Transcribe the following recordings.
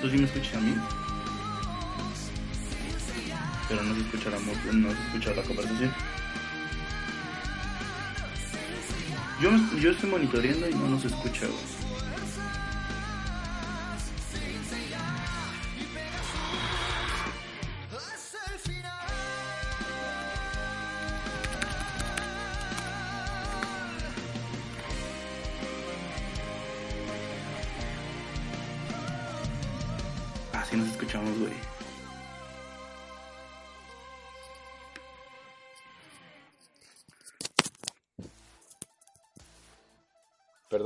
¿Tú sí me escuchas a mí? Pero no se escucha la, no se escucha la conversación. Yo, yo estoy monitoreando y no nos escucha, Así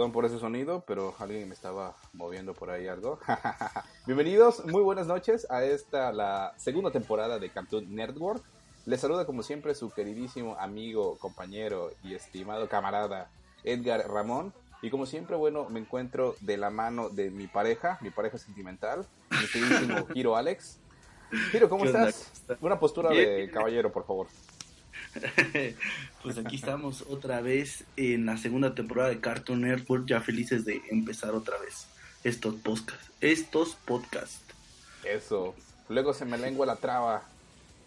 Perdón por ese sonido, pero alguien me estaba moviendo por ahí algo. Bienvenidos, muy buenas noches a esta, la segunda temporada de Cartoon Network. Les saluda como siempre su queridísimo amigo, compañero y estimado camarada Edgar Ramón. Y como siempre, bueno, me encuentro de la mano de mi pareja, mi pareja sentimental, mi queridísimo Hiro Alex. Hiro, ¿cómo estás? Una postura de caballero, por favor. pues aquí estamos otra vez en la segunda temporada de Cartoon Network, ya felices de empezar otra vez estos podcasts. Estos podcasts. Eso. Luego se me lengua la traba.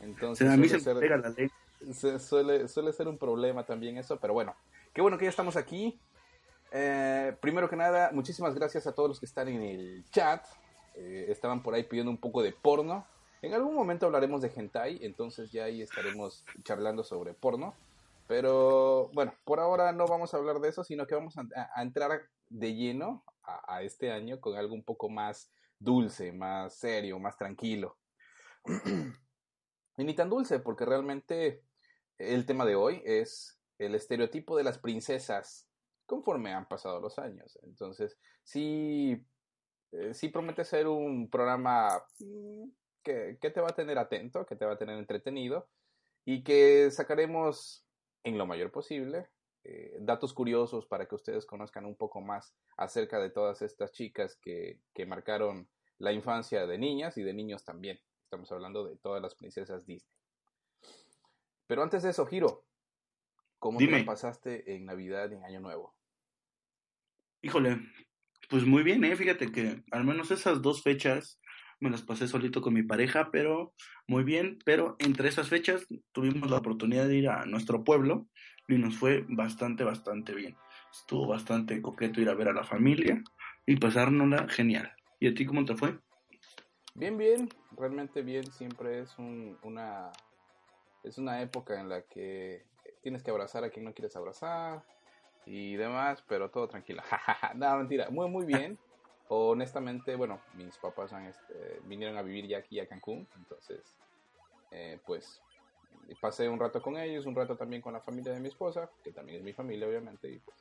Entonces a mí se me pega la lengua. suele, suele ser un problema también eso, pero bueno. Qué bueno que ya estamos aquí. Eh, primero que nada, muchísimas gracias a todos los que están en el chat. Eh, estaban por ahí pidiendo un poco de porno. En algún momento hablaremos de hentai, entonces ya ahí estaremos charlando sobre porno. Pero bueno, por ahora no vamos a hablar de eso, sino que vamos a, entrar de lleno a, este año con algo un poco más dulce, más serio, más tranquilo. y ni tan dulce, porque realmente el tema de hoy es el estereotipo de las princesas conforme han pasado los años. Entonces, sí, eh, sí promete ser un programa mm, que, te va a tener atento, que te va a tener entretenido y que sacaremos en lo mayor posible eh, datos curiosos para que ustedes conozcan un poco más acerca de todas estas chicas que, que marcaron la infancia de niñas y de niños también. Estamos hablando de todas las princesas Disney. Pero antes de eso, Giro, ¿cómo te pasaste en Navidad y en Año Nuevo? Híjole, pues muy bien, ¿eh? Fíjate que al menos esas dos fechas me las pasé solito con mi pareja, pero muy bien. Pero entre esas fechas tuvimos la oportunidad de ir a nuestro pueblo y nos fue bastante, bastante bien. Estuvo bastante coqueto ir a ver a la familia y pasárnosla genial. ¿Y a ti cómo te fue? Bien, bien, realmente bien. Siempre es un, una, es una época en la que tienes que abrazar a quien no quieres abrazar y demás, pero todo tranquilo. no, mentira, muy, muy bien. Honestamente, bueno, mis papás este, vinieron a vivir ya aquí a Cancún, entonces, eh, pues, pasé un rato con ellos, un rato también con la familia de mi esposa, que también es mi familia, obviamente, y pues,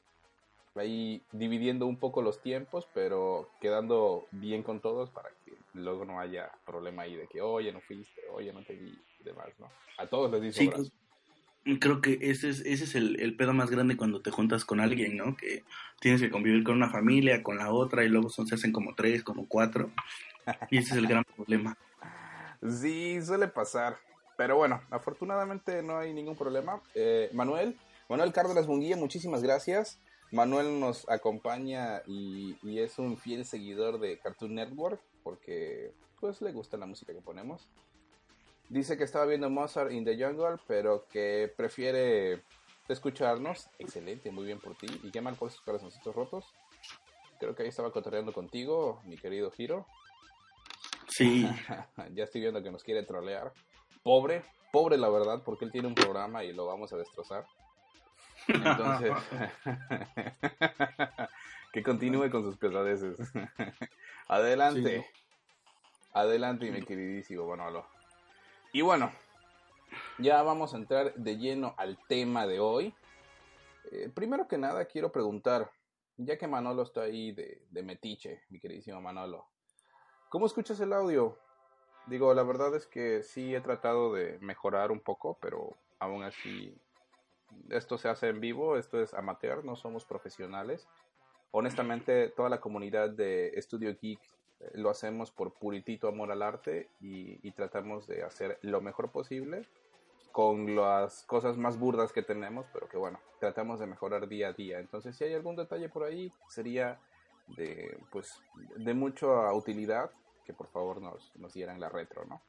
ahí dividiendo un poco los tiempos, pero quedando bien con todos para que luego no haya problema ahí de que, oye, no fuiste, oye, no te vi, y demás, ¿no? A todos les dice sí, creo que ese es, ese es el, el, pedo más grande cuando te juntas con alguien, ¿no? Que tienes que convivir con una familia, con la otra, y luego son, se hacen como tres, como cuatro. Y ese es el gran problema. Sí, suele pasar. Pero bueno, afortunadamente no hay ningún problema. Eh, Manuel, Manuel Cárdenas Munguía, muchísimas gracias. Manuel nos acompaña y, y es un fiel seguidor de Cartoon Network porque pues le gusta la música que ponemos. Dice que estaba viendo Mozart in the Jungle, pero que prefiere escucharnos. Excelente, muy bien por ti. Y qué mal por esos corazoncitos rotos. Creo que ahí estaba cotorreando contigo, mi querido Hiro. Sí. ya estoy viendo que nos quiere trolear. Pobre, pobre la verdad, porque él tiene un programa y lo vamos a destrozar. Entonces, que continúe con sus pesadeces. Adelante. Adelante, mi queridísimo Manolo. Y bueno, ya vamos a entrar de lleno al tema de hoy. Eh, primero que nada, quiero preguntar, ya que Manolo está ahí de, de metiche, mi queridísimo Manolo, ¿cómo escuchas el audio? Digo, la verdad es que sí he tratado de mejorar un poco, pero aún así esto se hace en vivo, esto es amateur, no somos profesionales. Honestamente, toda la comunidad de Studio Geek lo hacemos por puritito amor al arte y, tratamos de hacer lo mejor posible con las cosas más burdas que tenemos, pero que bueno, tratamos de mejorar día a día. Entonces, si hay algún detalle por ahí, sería de, pues, de mucha utilidad, que por favor nos, nos dieran la retro, ¿no?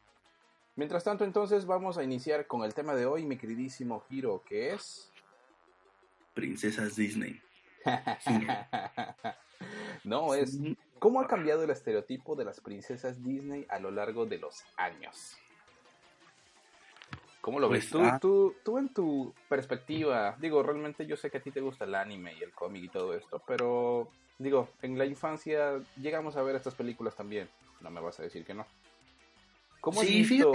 Mientras tanto, entonces vamos a iniciar con el tema de hoy, mi queridísimo Hiro, que es... Princesas Disney. no, es... ¿Cómo ha cambiado el estereotipo de las princesas Disney a lo largo de los años? ¿Cómo lo ves? Pues, tú, tú, tú en tu perspectiva, digo, realmente yo sé que a ti te gusta el anime y el cómic y todo esto, pero digo, en la infancia llegamos a ver estas películas también. No me vas a decir que no. ¿Cómo has visto,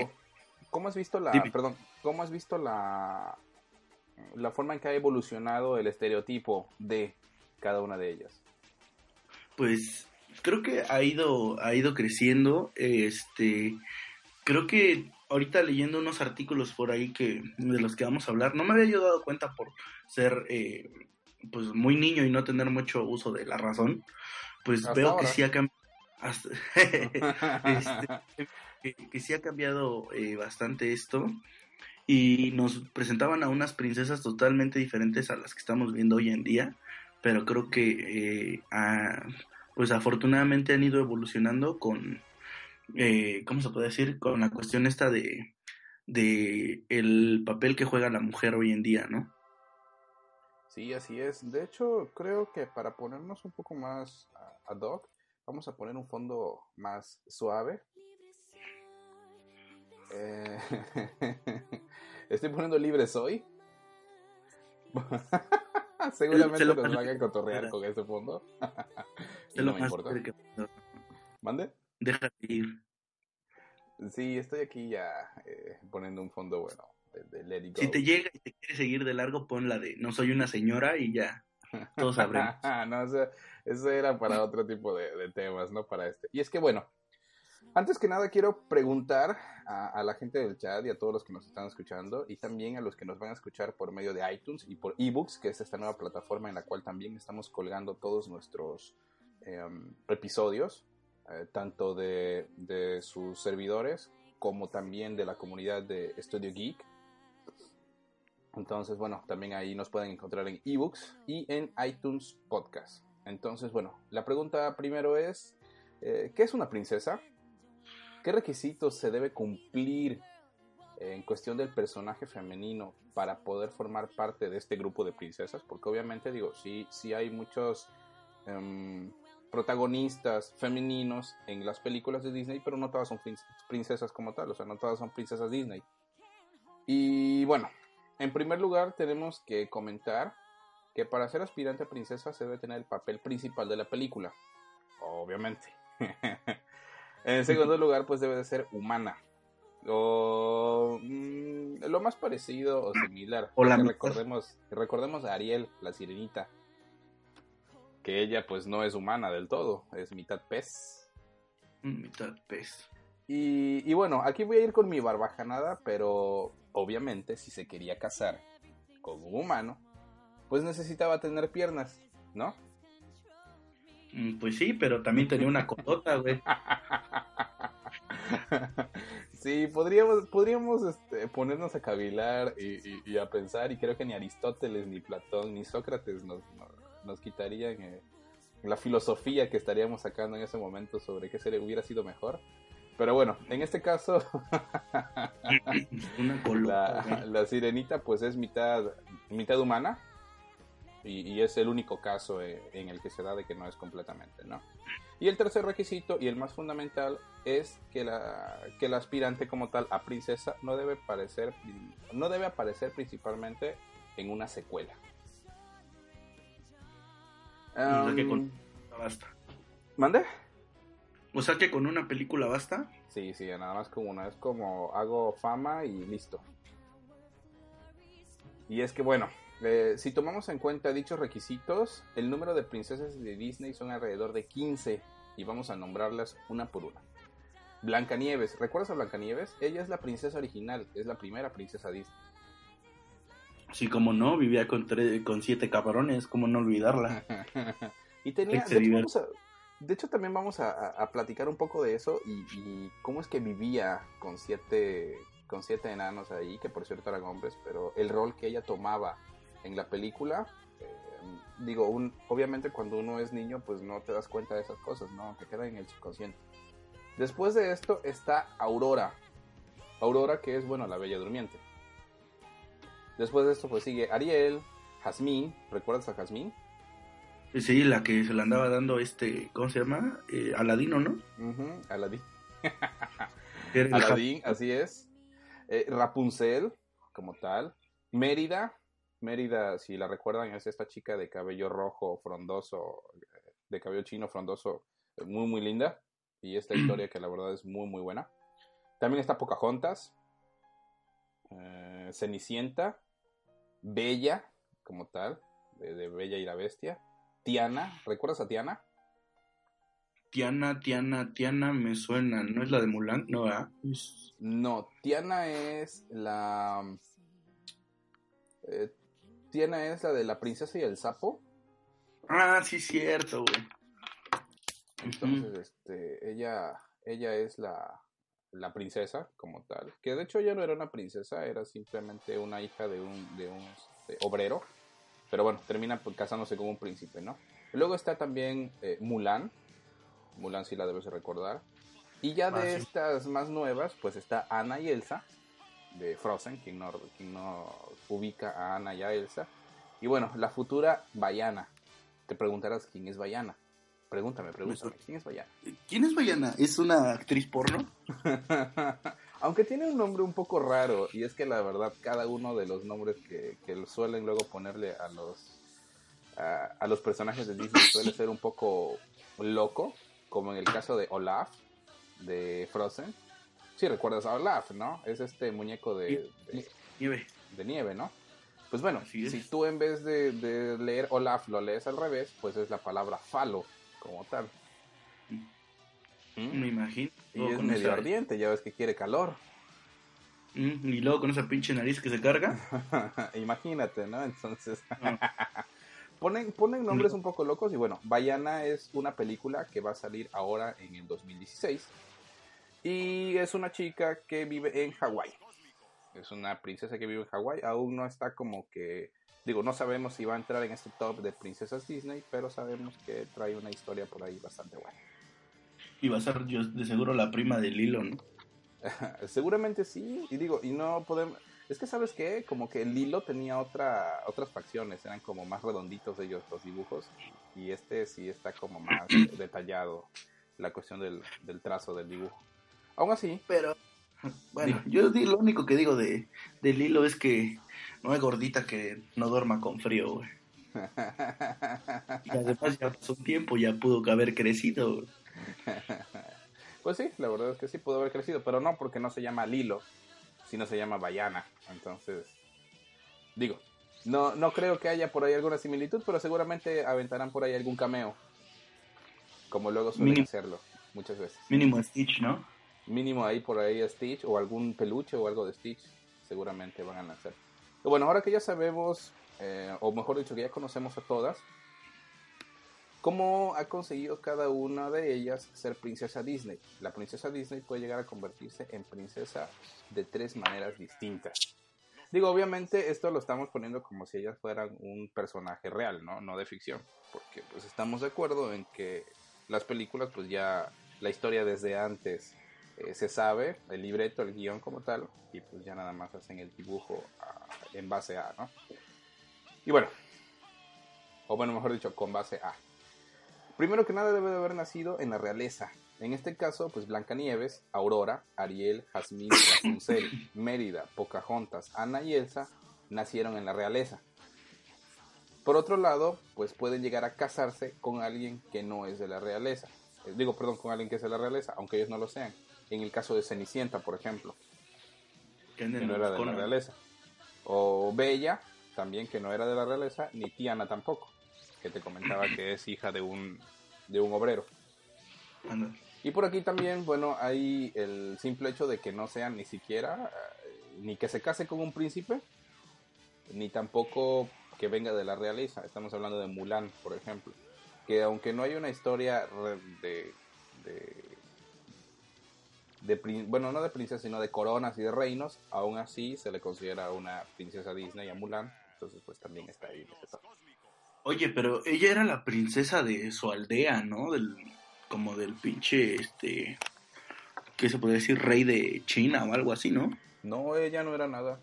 ¿cómo has visto la, perdón, cómo has visto la, la forma en que ha evolucionado el estereotipo de cada una de ellas? Pues creo que ha ido, ha ido creciendo. Este, creo que ahorita leyendo unos artículos por ahí que de los que vamos a hablar, no me había yo dado cuenta por ser eh, pues muy niño y no tener mucho uso de la razón, pues veo que sí ha cambiado. Este, que, sí ha cambiado eh, bastante esto y nos presentaban a unas princesas totalmente diferentes a las que estamos viendo hoy en día, pero creo que eh, pues afortunadamente han ido evolucionando con eh, ¿cómo se puede decir? Con la cuestión esta de, de el papel que juega la mujer hoy en día, ¿no? Sí, así es. De hecho, creo que para ponernos un poco más ad hoc, vamos a poner un fondo más suave. Eh, estoy poniendo libre soy. Seguramente nos van a cotorrear con ese fondo. y no me importa. ¿Mande? Déjate ir. Sí, estoy aquí ya eh, poniendo un fondo bueno de, Let Si te llega y te quiere seguir de largo, pon la de No soy una señora y ya. Todos sabremos. no, eso, era para otro tipo de, temas, no para este. Y es que bueno, antes que nada quiero preguntar a, la gente del chat y a todos los que nos están escuchando y también a los que nos van a escuchar por medio de iTunes y por eBooks, que es esta nueva plataforma en la cual también estamos colgando todos nuestros em, episodios. Eh, tanto de, sus servidores como también de la comunidad de Studio Geek. Entonces, bueno, también ahí nos pueden encontrar en ebooks y en iTunes Podcast. Entonces, bueno, la pregunta primero es, eh, ¿qué es una princesa? ¿Qué requisitos se debe cumplir en cuestión del personaje femenino para poder formar parte de este grupo de princesas? Porque obviamente digo, sí, sí hay muchos em, protagonistas femeninos en las películas de Disney, pero no todas son princesas como tal, o sea, no todas son princesas Disney. Y bueno, en primer lugar tenemos que comentar que para ser aspirante a princesa se debe tener el papel principal de la película, obviamente. en segundo lugar, pues debe de ser humana. O mm, lo más parecido o similar. O recordemos, recordemos a Ariel, la sirenita que ella pues no es humana del todo, es mitad pez. Mm, mitad pez. Y, bueno, aquí voy a ir con mi barbajanada, pero obviamente si se quería casar con un humano, pues necesitaba tener piernas, ¿no? Mm, pues sí, pero también tenía una cotota, güey. sí, podríamos, podríamos este, ponernos a cavilar y, a pensar, y creo que ni Aristóteles, ni Platón, ni Sócrates nos, nos quitarían eh, la filosofía que estaríamos sacando en ese momento sobre qué se hubiera sido mejor. Pero bueno, en este caso, la, sirenita pues es mitad, mitad humana y, es el único caso eh, en el que se da de que no es completamente, ¿no? Y el tercer requisito y el más fundamental es que la, que la aspirante como tal a princesa no debe, parecer, no debe aparecer principalmente en una secuela. o sea que con una basta. ¿Mande? O sea que con una película basta. Sí, sí, nada más como una. Es como hago fama y listo. Y es que bueno, eh, si tomamos en cuenta dichos requisitos, el número de princesas de Disney son alrededor de 15 y vamos a nombrarlas una por una. Blancanieves, ¿recuerdas a Blancanieves? Ella es la princesa original, es la primera princesa Disney. Sí, como no, vivía con, con siete cabrones, como no olvidarla. y tenía, de hecho, también vamos a, platicar un poco de eso y, cómo es que vivía con siete, con siete enanos ahí, que por cierto eran hombres, pero el rol que ella tomaba en la película, eh, digo, un, obviamente cuando uno es niño, pues no te das cuenta de esas cosas, ¿no? Que quedan en el subconsciente. Después de esto está Aurora. Aurora, que es, bueno, la Bella Durmiente. Después de esto, pues sigue Ariel, Jazmín. ¿Recuerdas a Jazmín? Sí, la que se la andaba dando este, ¿cómo se llama? Eh, Aladino, ¿no? Uh Aladín. Aladín, así es. Eh, Rapunzel, como tal. Mérida. Mérida, si la recuerdan, es esta chica de cabello rojo, frondoso, de cabello chino, frondoso, muy, muy linda. Y esta historia que la verdad es muy, muy buena. También está Pocahontas, eh, Cenicienta, Bella, como tal, de, Bella y la Bestia. Tiana, ¿recuerdas a Tiana? Tiana, Tiana, Tiana me suena, ¿no es la de Mulan? No, No, Tiana es la... Eh, Tiana es la de la princesa y el sapo. Ah, sí, cierto, güey. Entonces, este, ella, ella es la, la princesa como tal, que de hecho ella no era una princesa, era simplemente una hija de un, de un este, obrero, pero bueno, termina casándose con un príncipe, ¿no? Luego está también eh, Mulan, Mulan sí la debes recordar, y ya de ah, estas más nuevas, pues está Ana y Elsa, de Frozen, quien no, quien no ubica a Ana y a Elsa, y bueno, la futura Bayana, te preguntarás quién es Bayana. Pregúntame, pregúntame. ¿Quién es Bayana? ¿Quién es Bayana? ¿Es una actriz porno? Aunque tiene un nombre un poco raro, y es que la verdad, cada uno de los nombres que, suelen luego ponerle a los, a, los personajes de Disney suele ser un poco loco, como en el caso de Olaf, de Frozen. Sí, recuerdas a Olaf, ¿no? Es este muñeco de, nieve. De nieve, ¿no? Pues bueno, si tú en vez de, de, leer Olaf lo lees al revés, pues es la palabra falo como tal. Mm, me imagino. Y es medio ardiente, ya ves que quiere calor. Mm, y luego con esa pinche nariz que se carga. Imagínate, ¿no? Entonces. Ah. ponen, ponen nombres mm. un poco locos y bueno, Bayana es una película que va a salir ahora en el 2016. Y es una chica que vive en Hawái. Es una princesa que vive en Hawái. Aún no está como que Digo, no sabemos si va a entrar en este top de princesas Disney, pero sabemos que trae una historia por ahí bastante buena. Y va a ser yo, de seguro la prima de Lilo, ¿no? Seguramente sí, y digo, y no podemos... Es que, ¿sabes qué? Como que Lilo tenía otra, otras facciones, eran como más redonditos ellos los dibujos, y este sí está como más detallado la cuestión del, del trazo del dibujo. Aún así... Pero, bueno, yo lo único que digo de, de Lilo es que no hay gordita que no duerma con frío, güey. Y además ya pasó un tiempo, ya pudo haber crecido. Pues sí, la verdad es que sí pudo haber crecido, pero no porque no se llama Lilo, sino se llama Bayana. Entonces, digo, no, no creo que haya por ahí alguna similitud, pero seguramente aventarán por ahí algún cameo. Como luego suelen hacerlo muchas veces. Mínimo Stitch, ¿no? Mínimo ahí por ahí Stitch o algún peluche o algo de Stitch. Seguramente van a lanzar. Bueno, ahora que ya sabemos, eh, o mejor dicho, que ya conocemos a todas, ¿cómo ha conseguido cada una de ellas ser princesa Disney? La princesa Disney puede llegar a convertirse en princesa de tres maneras distintas. Digo, obviamente esto lo estamos poniendo como si ellas fueran un personaje real, ¿no? No de ficción. Porque pues estamos de acuerdo en que las películas pues ya la historia desde antes eh, se sabe, el libreto, el guion como tal, y pues ya nada más hacen el dibujo en base a, ¿no? Y bueno, o bueno, mejor dicho, con base a. Primero que nada debe de haber nacido en la realeza. En este caso, pues Blancanieves, Aurora, Ariel, Jazmín, Rapunzel, Mérida, Pocahontas, Ana y Elsa nacieron en la realeza. Por otro lado, pues pueden llegar a casarse con alguien que no es de la realeza. Eh, digo, perdón, con alguien que es de la realeza, aunque ellos no lo sean. En el caso de Cenicienta, por ejemplo, que no era de la realeza. O Bella, también que no era de la realeza, ni Tiana tampoco, que te comentaba que es hija de un, de un obrero. Y por aquí también, bueno, hay el simple hecho de que no sean ni siquiera, eh, ni que se case con un príncipe, ni tampoco que venga de la realeza. Estamos hablando de Mulan, por ejemplo. Que aunque no hay una historia de de, bueno, no de princesa, sino de coronas y de reinos, aún así se le considera una princesa Disney a Mulan, entonces pues también está ahí Oye, pero ella era la princesa de su aldea, ¿no? Del, como del pinche, este, ¿qué se puede decir? Rey de China o algo así, ¿no? No, ella no era nada.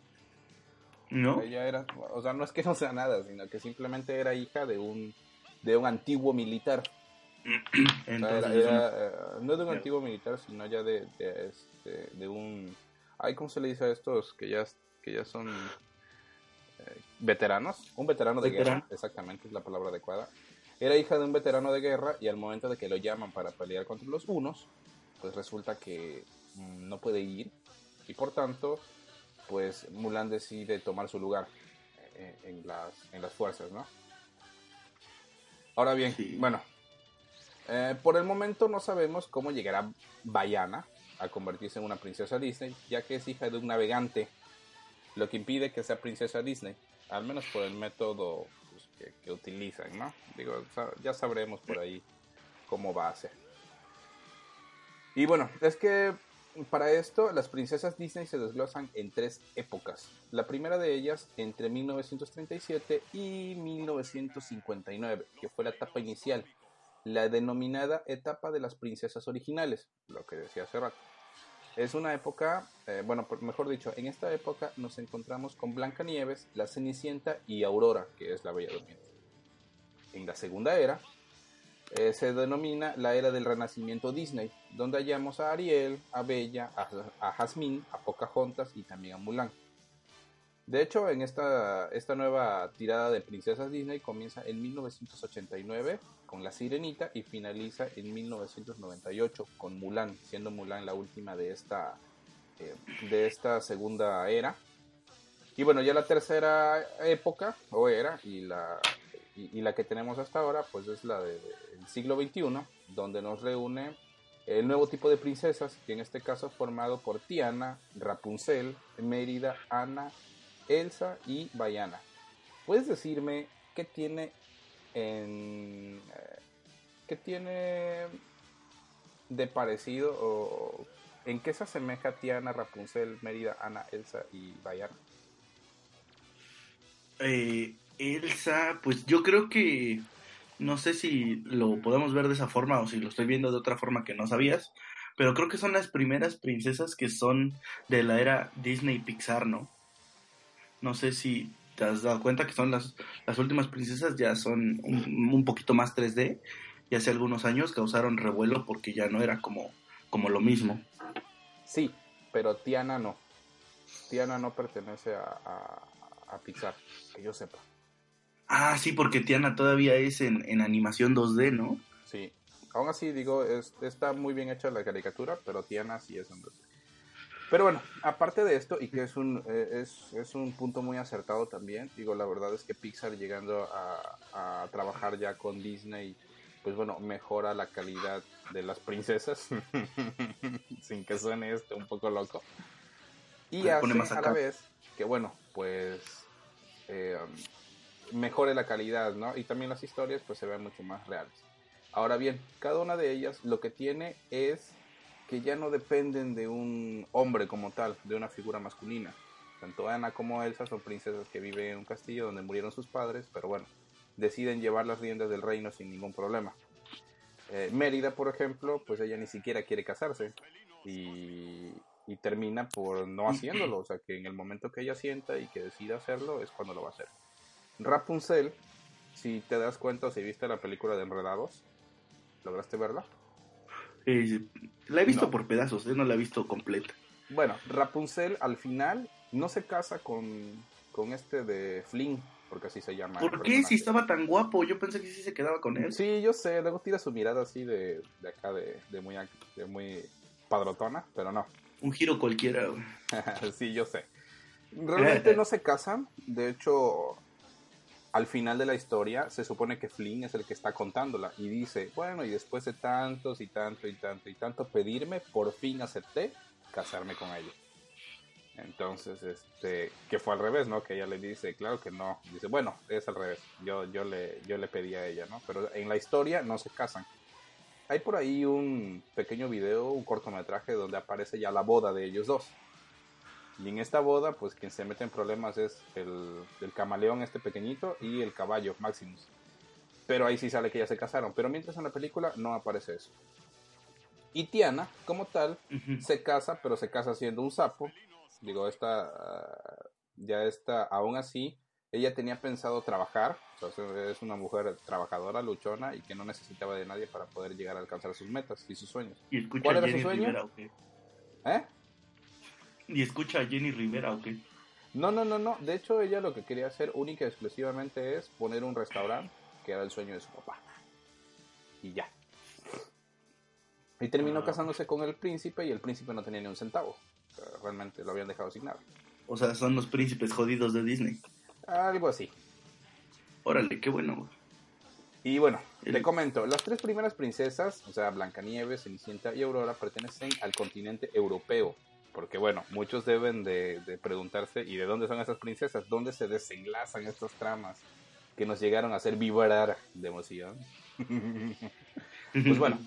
¿No? Ella era, o sea, no es que no sea nada, sino que simplemente era hija de un, de un antiguo militar. Entonces, era, era, eh, no de un antiguo militar, sino ya de, de, este, de un... Ay, ¿cómo se le dice a estos que ya, que ya son eh, veteranos? Un veterano de Veterano. guerra, exactamente es la palabra adecuada. Era hija de un veterano de guerra y al momento de que lo llaman para pelear contra los unos, pues resulta que mm, no puede ir y por tanto, pues Mulan decide tomar su lugar eh, en, las, en las fuerzas, ¿no? Ahora bien, Sí. bueno, eh, por el momento no sabemos cómo llegará Bayana a convertirse en una princesa Disney, ya que es hija de un navegante, lo que impide que sea princesa Disney, al menos por el método pues, que, utilizan, ¿no? Digo, ya sabremos por ahí cómo va a ser. Y bueno, es que para esto las princesas Disney se desglosan en tres épocas. La primera de ellas entre 1937 y 1959, que fue la etapa inicial, la denominada etapa de las princesas originales, lo que decía hace rato. Es una época, eh, bueno, mejor dicho, en esta época nos encontramos con Blancanieves, la Cenicienta y Aurora, que es la Bella Durmiente. En la segunda era, eh, se denomina la era del renacimiento Disney, donde hallamos a Ariel, a Bella, a, a Jasmine, a Pocahontas y también a Mulan. De hecho, en esta, esta nueva tirada de princesas Disney comienza en 1989 con La Sirenita y finaliza en 1998 con Mulan, siendo Mulan la última de esta, eh, de esta segunda era. Y bueno, ya la tercera época, o era, y la, y, la que tenemos hasta ahora, pues es la del siglo XXI, donde nos reúne el nuevo tipo de princesas, que en este caso formado por Tiana, Rapunzel, Mérida, Ana, Elsa y Bayana. ¿Puedes decirme qué tiene en eh, qué tiene de parecido o en qué se asemeja Tiana, Rapunzel, Mérida, Ana, Elsa y Bayana? Eh, Elsa, pues yo creo que no sé si lo podemos ver de esa forma o si lo estoy viendo de otra forma que no sabías, pero creo que son las primeras princesas que son de la era Disney Pixar, ¿no? No sé si te has dado cuenta que son las, las últimas princesas, ya son un, un poquito más 3D y hace algunos años causaron revuelo porque ya no era como, como lo mismo. Sí, pero Tiana no. Tiana no pertenece a, a, a Pixar, que yo sepa. Ah, sí, porque Tiana todavía es en, en animación 2D, ¿no? Sí. Aún así, digo, es- está muy bien hecha la caricatura, pero Tiana sí es un... Pero bueno, aparte de esto, y que es un, eh, es, es un punto muy acertado también, digo, la verdad es que Pixar llegando a, a trabajar ya con Disney, pues bueno, mejora la calidad de las princesas, sin que suene esto un poco loco. Y hace más a la vez que, bueno, pues eh, mejore la calidad, ¿no? Y también las historias pues se ven mucho más reales. Ahora bien, cada una de ellas lo que tiene es que ya no dependen de un hombre como tal, de una figura masculina. Tanto Ana como Elsa son princesas que viven en un castillo donde murieron sus padres, pero bueno, deciden llevar las riendas del reino sin ningún problema. Eh, Mérida, por ejemplo, pues ella ni siquiera quiere casarse y, y termina por no haciéndolo, o sea que en el momento que ella sienta y que decida hacerlo es cuando lo va a hacer. Rapunzel, si te das cuenta o si viste la película de Enredados, ¿lograste verla? Eh, la he visto No. por pedazos, eh, no la he visto completa. Bueno, Rapunzel al final no se casa con, con este de Flynn, porque así se llama. ¿Por qué? Si estaba tan guapo, yo pensé que sí se quedaba con él. Sí, yo sé, luego tira su mirada así de, de acá, de, de muy, de muy padrotona, pero no. Un giro cualquiera. sí, yo sé. Realmente no se casan, de hecho, al final de la historia se supone que Flynn es el que está contándola y dice, bueno, y después de tantos y tanto y tanto y tanto pedirme, por fin acepté casarme con ella. Entonces, este, que fue al revés, ¿no? Que ella le dice, claro que no. Dice, bueno, es al revés. Yo, yo le, yo le pedí a ella, ¿no? Pero en la historia no se casan. Hay por ahí un pequeño video, un cortometraje donde aparece ya la boda de ellos dos. Y en esta boda, pues quien se mete en problemas es el, el camaleón este pequeñito y el caballo Maximus. pero ahí sí sale que ya se casaron. Pero mientras en la película no aparece eso. Y Tiana, como tal, se casa, pero se casa siendo un sapo. Digo, esta, ah, ya está, aún así, ella tenía pensado trabajar. O sea, es una mujer trabajadora, luchona y que no necesitaba de nadie para poder llegar a alcanzar sus metas y sus sueños. ¿Y escucha ¿Cuál era su sueño? Rivera? ¿Eh? ¿Y escucha a Jenny Rivera o qué? No, no, no, no. De hecho, ella lo que quería hacer única y exclusivamente es poner un restaurante, que era el sueño de su papá. Y ya. Y terminó Ah. casándose con el príncipe y el príncipe no tenía ni un centavo. O sea, realmente lo habían dejado sin nada. O sea, son los príncipes jodidos de Disney. Algo así. Órale, qué bueno. Y bueno, El- te comento, las tres primeras princesas, o sea, Blancanieves, Cenicienta y Aurora, pertenecen al continente europeo. Porque bueno, muchos deben de, preguntarse, ¿y de dónde son estas princesas? ¿Dónde se desenlazan estas tramas que nos llegaron a hacer vibrar de emoción? Pues bueno,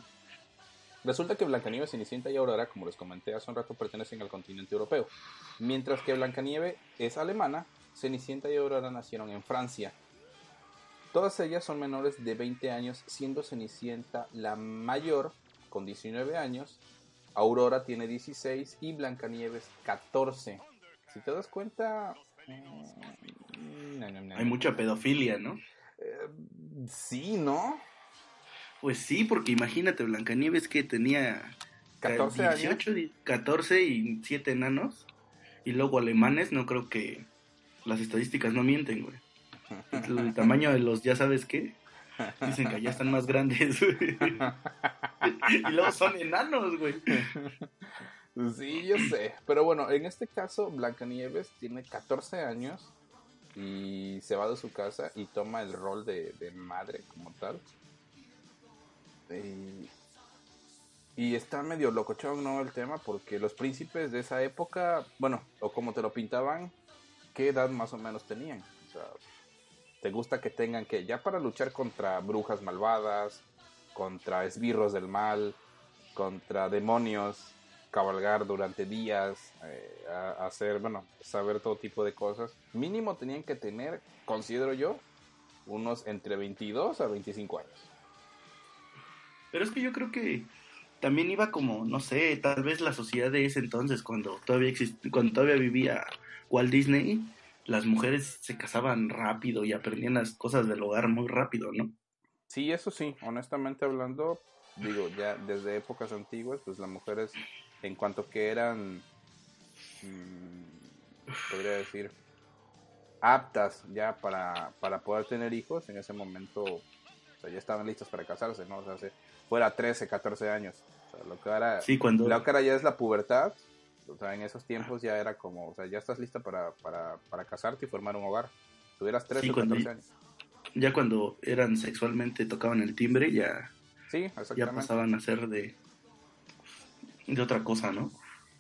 resulta que Blancanieves, Cenicienta y Aurora, como les comenté hace un rato, pertenecen al continente europeo. Mientras que Blancanieves es alemana, Cenicienta y Aurora nacieron en Francia. Todas ellas son menores de 20 años, siendo Cenicienta la mayor, con 19 años. Aurora tiene 16 y Blancanieves 14. Si te das cuenta... mm, no, no, no. Hay mucha pedofilia, ¿no? Eh, sí, ¿no? Pues sí, porque imagínate, Blancanieves que tenía 14 años. 18, di- 14 y 7 enanos. Y luego alemanes, no creo que las estadísticas no mienten, güey. El tamaño de los, ya sabes qué, dicen que ya están más grandes. y luego son enanos, güey. Sí, yo sé. Pero bueno, en este caso, Blancanieves tiene 14 años y se va de su casa y toma el rol de, de madre como tal. Y, y está medio locochón, ¿no? El tema, porque los príncipes de esa época, bueno, o como te lo pintaban, ¿qué edad más o menos tenían? O sea, ¿te gusta que tengan que, ya para luchar contra brujas malvadas, contra esbirros del mal, contra demonios, cabalgar durante días, eh, hacer, bueno, saber todo tipo de cosas. Mínimo tenían que tener, considero yo, unos entre 22 a 25 años. Pero es que yo creo que también iba como, no sé, tal vez la sociedad de ese entonces, cuando todavía exist- cuando todavía vivía Walt Disney, las mujeres se casaban rápido y aprendían las cosas del hogar muy rápido, ¿no? Sí, eso sí, honestamente hablando, digo, ya desde épocas antiguas, pues las mujeres, en cuanto que eran, mm, podría decir, aptas ya para, para poder tener hijos, en ese momento, o sea, ya estaban listas para casarse, ¿no? O sea, hace, fuera 13, 14 años. O sea, lo que ahora, Sí, cuando lo que ahora ya es la pubertad, o sea, en esos tiempos ya era como, o sea, ya estás lista para, para, para casarte y formar un hogar. Tuvieras 13 Sí, o cuando- 14 años. ya cuando eran sexualmente tocaban el timbre, ya Sí, ya pasaban a ser de de otra cosa, ¿no?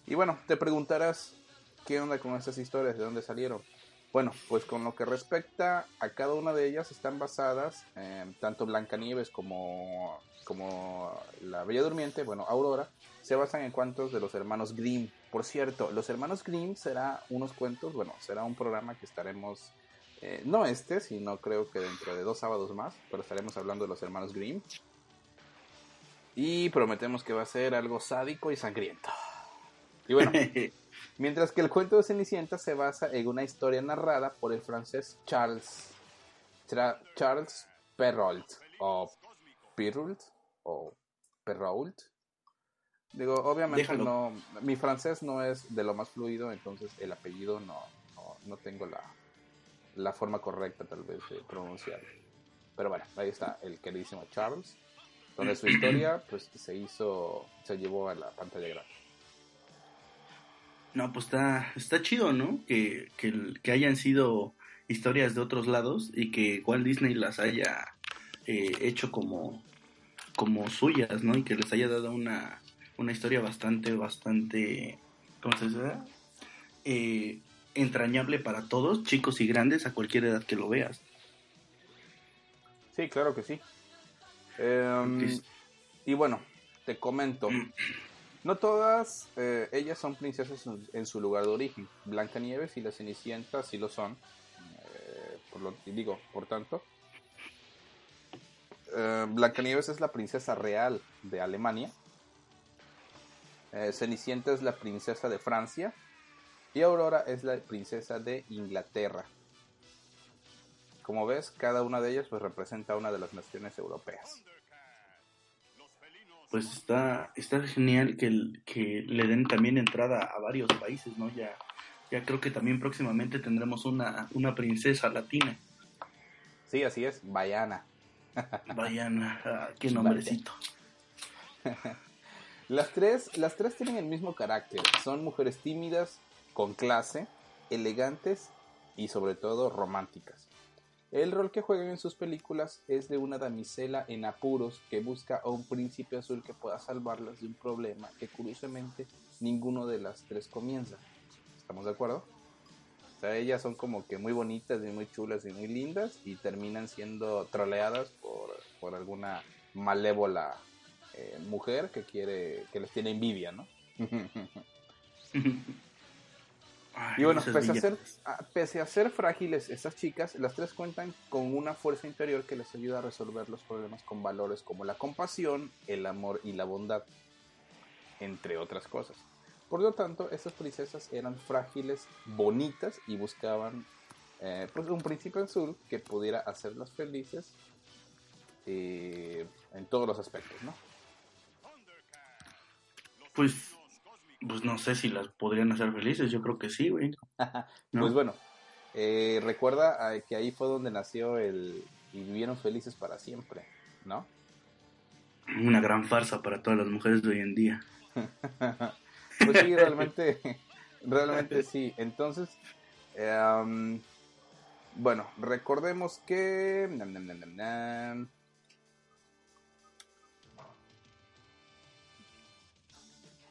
Y bueno, te preguntarás qué onda con estas historias, de dónde salieron. Bueno, pues con lo que respecta a cada una de ellas están basadas, eh, tanto Blancanieves como, como La Bella Durmiente, bueno, Aurora, se basan en cuentos de los hermanos Grimm. Por cierto, los hermanos Grimm será unos cuentos, bueno, será un programa que estaremos, eh, no este, sino creo que dentro de dos sábados más, pero estaremos hablando de los hermanos Grimm. Y prometemos que va a ser algo sádico y sangriento. Y bueno, mientras que el cuento de Cenicienta se basa en una historia narrada por el francés Charles Tra- Charles Perrault o Perrault o Perrault. Digo, obviamente Déjalo. no, mi francés no es de lo más fluido, entonces el apellido no, no, no tengo la, la forma correcta tal vez de pronunciarlo. Pero bueno, ahí está el queridísimo Charles, donde su historia pues se hizo, se llevó a la pantalla grande. No, pues está, está chido, ¿no? Que, que, que hayan sido historias de otros lados y que Walt Disney las haya eh, hecho como, como suyas, ¿no? Y que les haya dado una, una historia bastante, bastante, ¿cómo se dice? Eh, entrañable para todos, chicos y grandes, a cualquier edad que lo veas. Sí, claro que sí. Em, y bueno, te comento. No todas eh, ellas son princesas en, su lugar de origen. Blancanieves y la Cenicienta sí lo son. Eh, por lo digo, por tanto. eh, Blancanieves es la princesa real de Alemania. Eh, Cenicienta es la princesa de Francia. Y Aurora es la princesa de Inglaterra. Como ves, cada una de ellas pues representa una de las naciones europeas. Pues está, está genial que, que le den también entrada a varios países, ¿no? Ya, ya creo que también próximamente tendremos una, una princesa latina. Sí, así es, Bayana. Bayana, ah, qué nombrecito. las, tres, las tres tienen el mismo carácter. Son mujeres tímidas, con clase, elegantes y sobre todo románticas. El rol que juegan en sus películas es de una damisela en apuros que busca a un príncipe azul que pueda salvarlas de un problema que curiosamente ninguno de las tres comienza. ¿Estamos de acuerdo? O sea, ellas son como que muy bonitas y muy chulas y muy lindas y terminan siendo troleadas por, por alguna malévola eh, mujer que quiere que les tiene envidia, ¿no? y bueno, pese a, ser, ah, pese a, ser, frágiles estas chicas, las tres cuentan con una fuerza interior que les ayuda a resolver los problemas con valores como la compasión, el amor y la bondad, entre otras cosas. Por lo tanto, estas princesas eran frágiles, bonitas y buscaban eh, pues un príncipe azul que pudiera hacerlas felices eh, en todos los aspectos, ¿no? Pues pues no sé si las podrían hacer felices, yo creo que sí, güey. Pues bueno, eh, recuerda que ahí fue donde nació el... y vivieron felices para siempre, ¿no? Una gran farsa para todas las mujeres de hoy en día. pues sí, realmente, realmente sí. Entonces, em, bueno, recordemos que...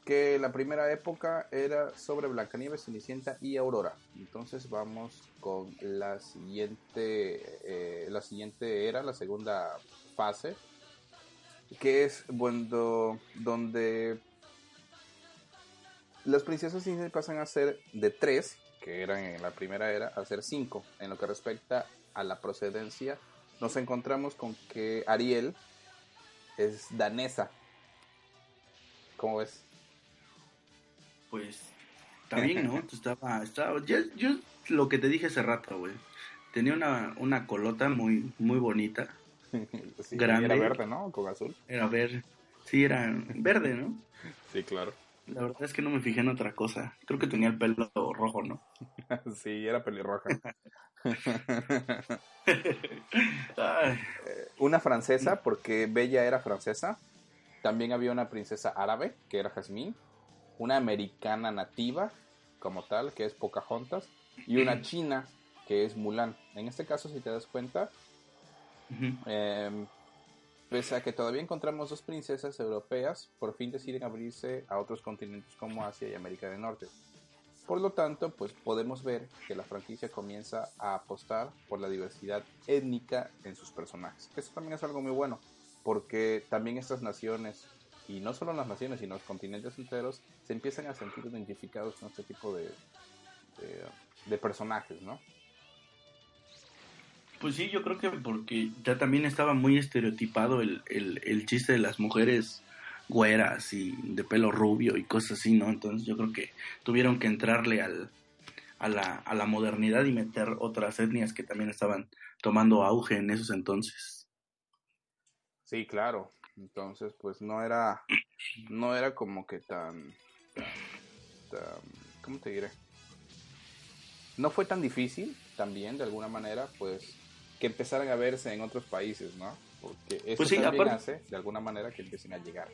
que la primera época era sobre Blancanieves, Cenicienta y Aurora. Entonces vamos con la siguiente, eh, la siguiente era, la segunda fase, que es cuando, donde las princesas Disney pasan a ser de tres, que eran en la primera era, a ser cinco. En lo que respecta a la procedencia, nos encontramos con que Ariel es danesa. ¿Cómo ves? Pues también, ¿no? estaba, estaba, yo, yo lo que te dije hace rato, güey. Tenía una, una colota muy, muy bonita. grande. Era verde, ¿no? Con azul. Era verde. Sí, era verde, ¿no? Sí, claro. La verdad es que no me fijé en otra cosa. Creo que tenía el pelo rojo, ¿no? sí, era pelirroja. Eh, una francesa, porque Bella era francesa. También había una princesa árabe, que era Jasmine una americana nativa como tal, que es Pocahontas, y una china, que es Mulan. En este caso, si te das cuenta, em, pese a que todavía encontramos dos princesas europeas, por fin deciden abrirse a otros continentes como Asia y América del Norte. Por lo tanto, pues podemos ver que la franquicia comienza a apostar por la diversidad étnica en sus personajes. Eso también es algo muy bueno, porque también estas naciones y no solo las naciones, sino los continentes enteros, se empiezan a sentir identificados con este tipo de, de, personajes, ¿no? Pues sí, yo creo que porque ya también estaba muy estereotipado el, el, chiste de las mujeres güeras y de pelo rubio y cosas así, ¿no? Entonces yo creo que tuvieron que entrarle al, a, la, a la modernidad y meter otras etnias que también estaban tomando auge en esos entonces. Sí, claro. Entonces, pues no era, no era como que tan, tan, ¿cómo te diré? No fue tan difícil también, de alguna manera, pues, que empezaran a verse en otros países, ¿no? Porque eso pues también hace, de alguna manera, que empiecen a llegar.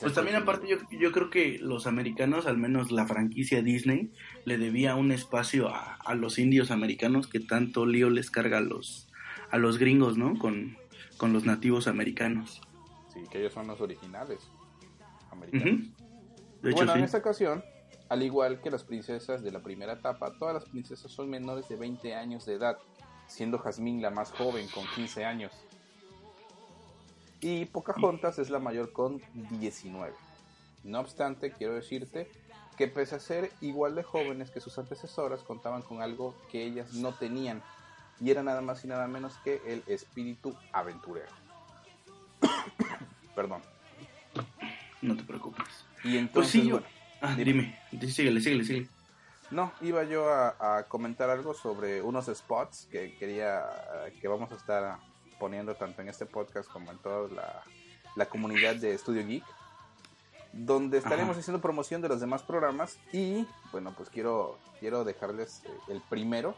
Pues también aparte yo, yo creo que los americanos, al menos la franquicia Disney, le debía un espacio a, a los indios americanos que tanto lío les carga a los, a los gringos, ¿no? Con, con los nativos americanos. Sí, que ellos son los originales americanos. bueno, en esta ocasión, al igual que las princesas de la primera etapa, todas las princesas son menores de 20 años de edad, siendo Jasmine la más joven con 15 años. Y Pocahontas es la mayor con 19. No obstante, quiero decirte que pese a ser igual de jóvenes que sus antecesoras, contaban con algo que ellas no tenían, y era nada más y nada menos que el espíritu aventurero. Perdón. No te preocupes. Y entonces, Pues sí, yo... bueno, Ah, dime, síguele, síguele, síguele. no, iba yo a, a comentar algo sobre unos spots que quería, eh, que vamos a estar poniendo tanto en este podcast como en toda la, la comunidad de Studio Geek, donde estaremos Ajá. haciendo promoción de los demás programas y, bueno, pues quiero, quiero dejarles eh, el primero,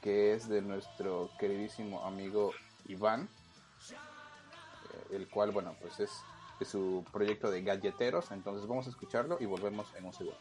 que es de nuestro queridísimo amigo Iván, eh, el cual, bueno, pues es de su proyecto de galleteros, entonces vamos a escucharlo y volvemos en un segundo.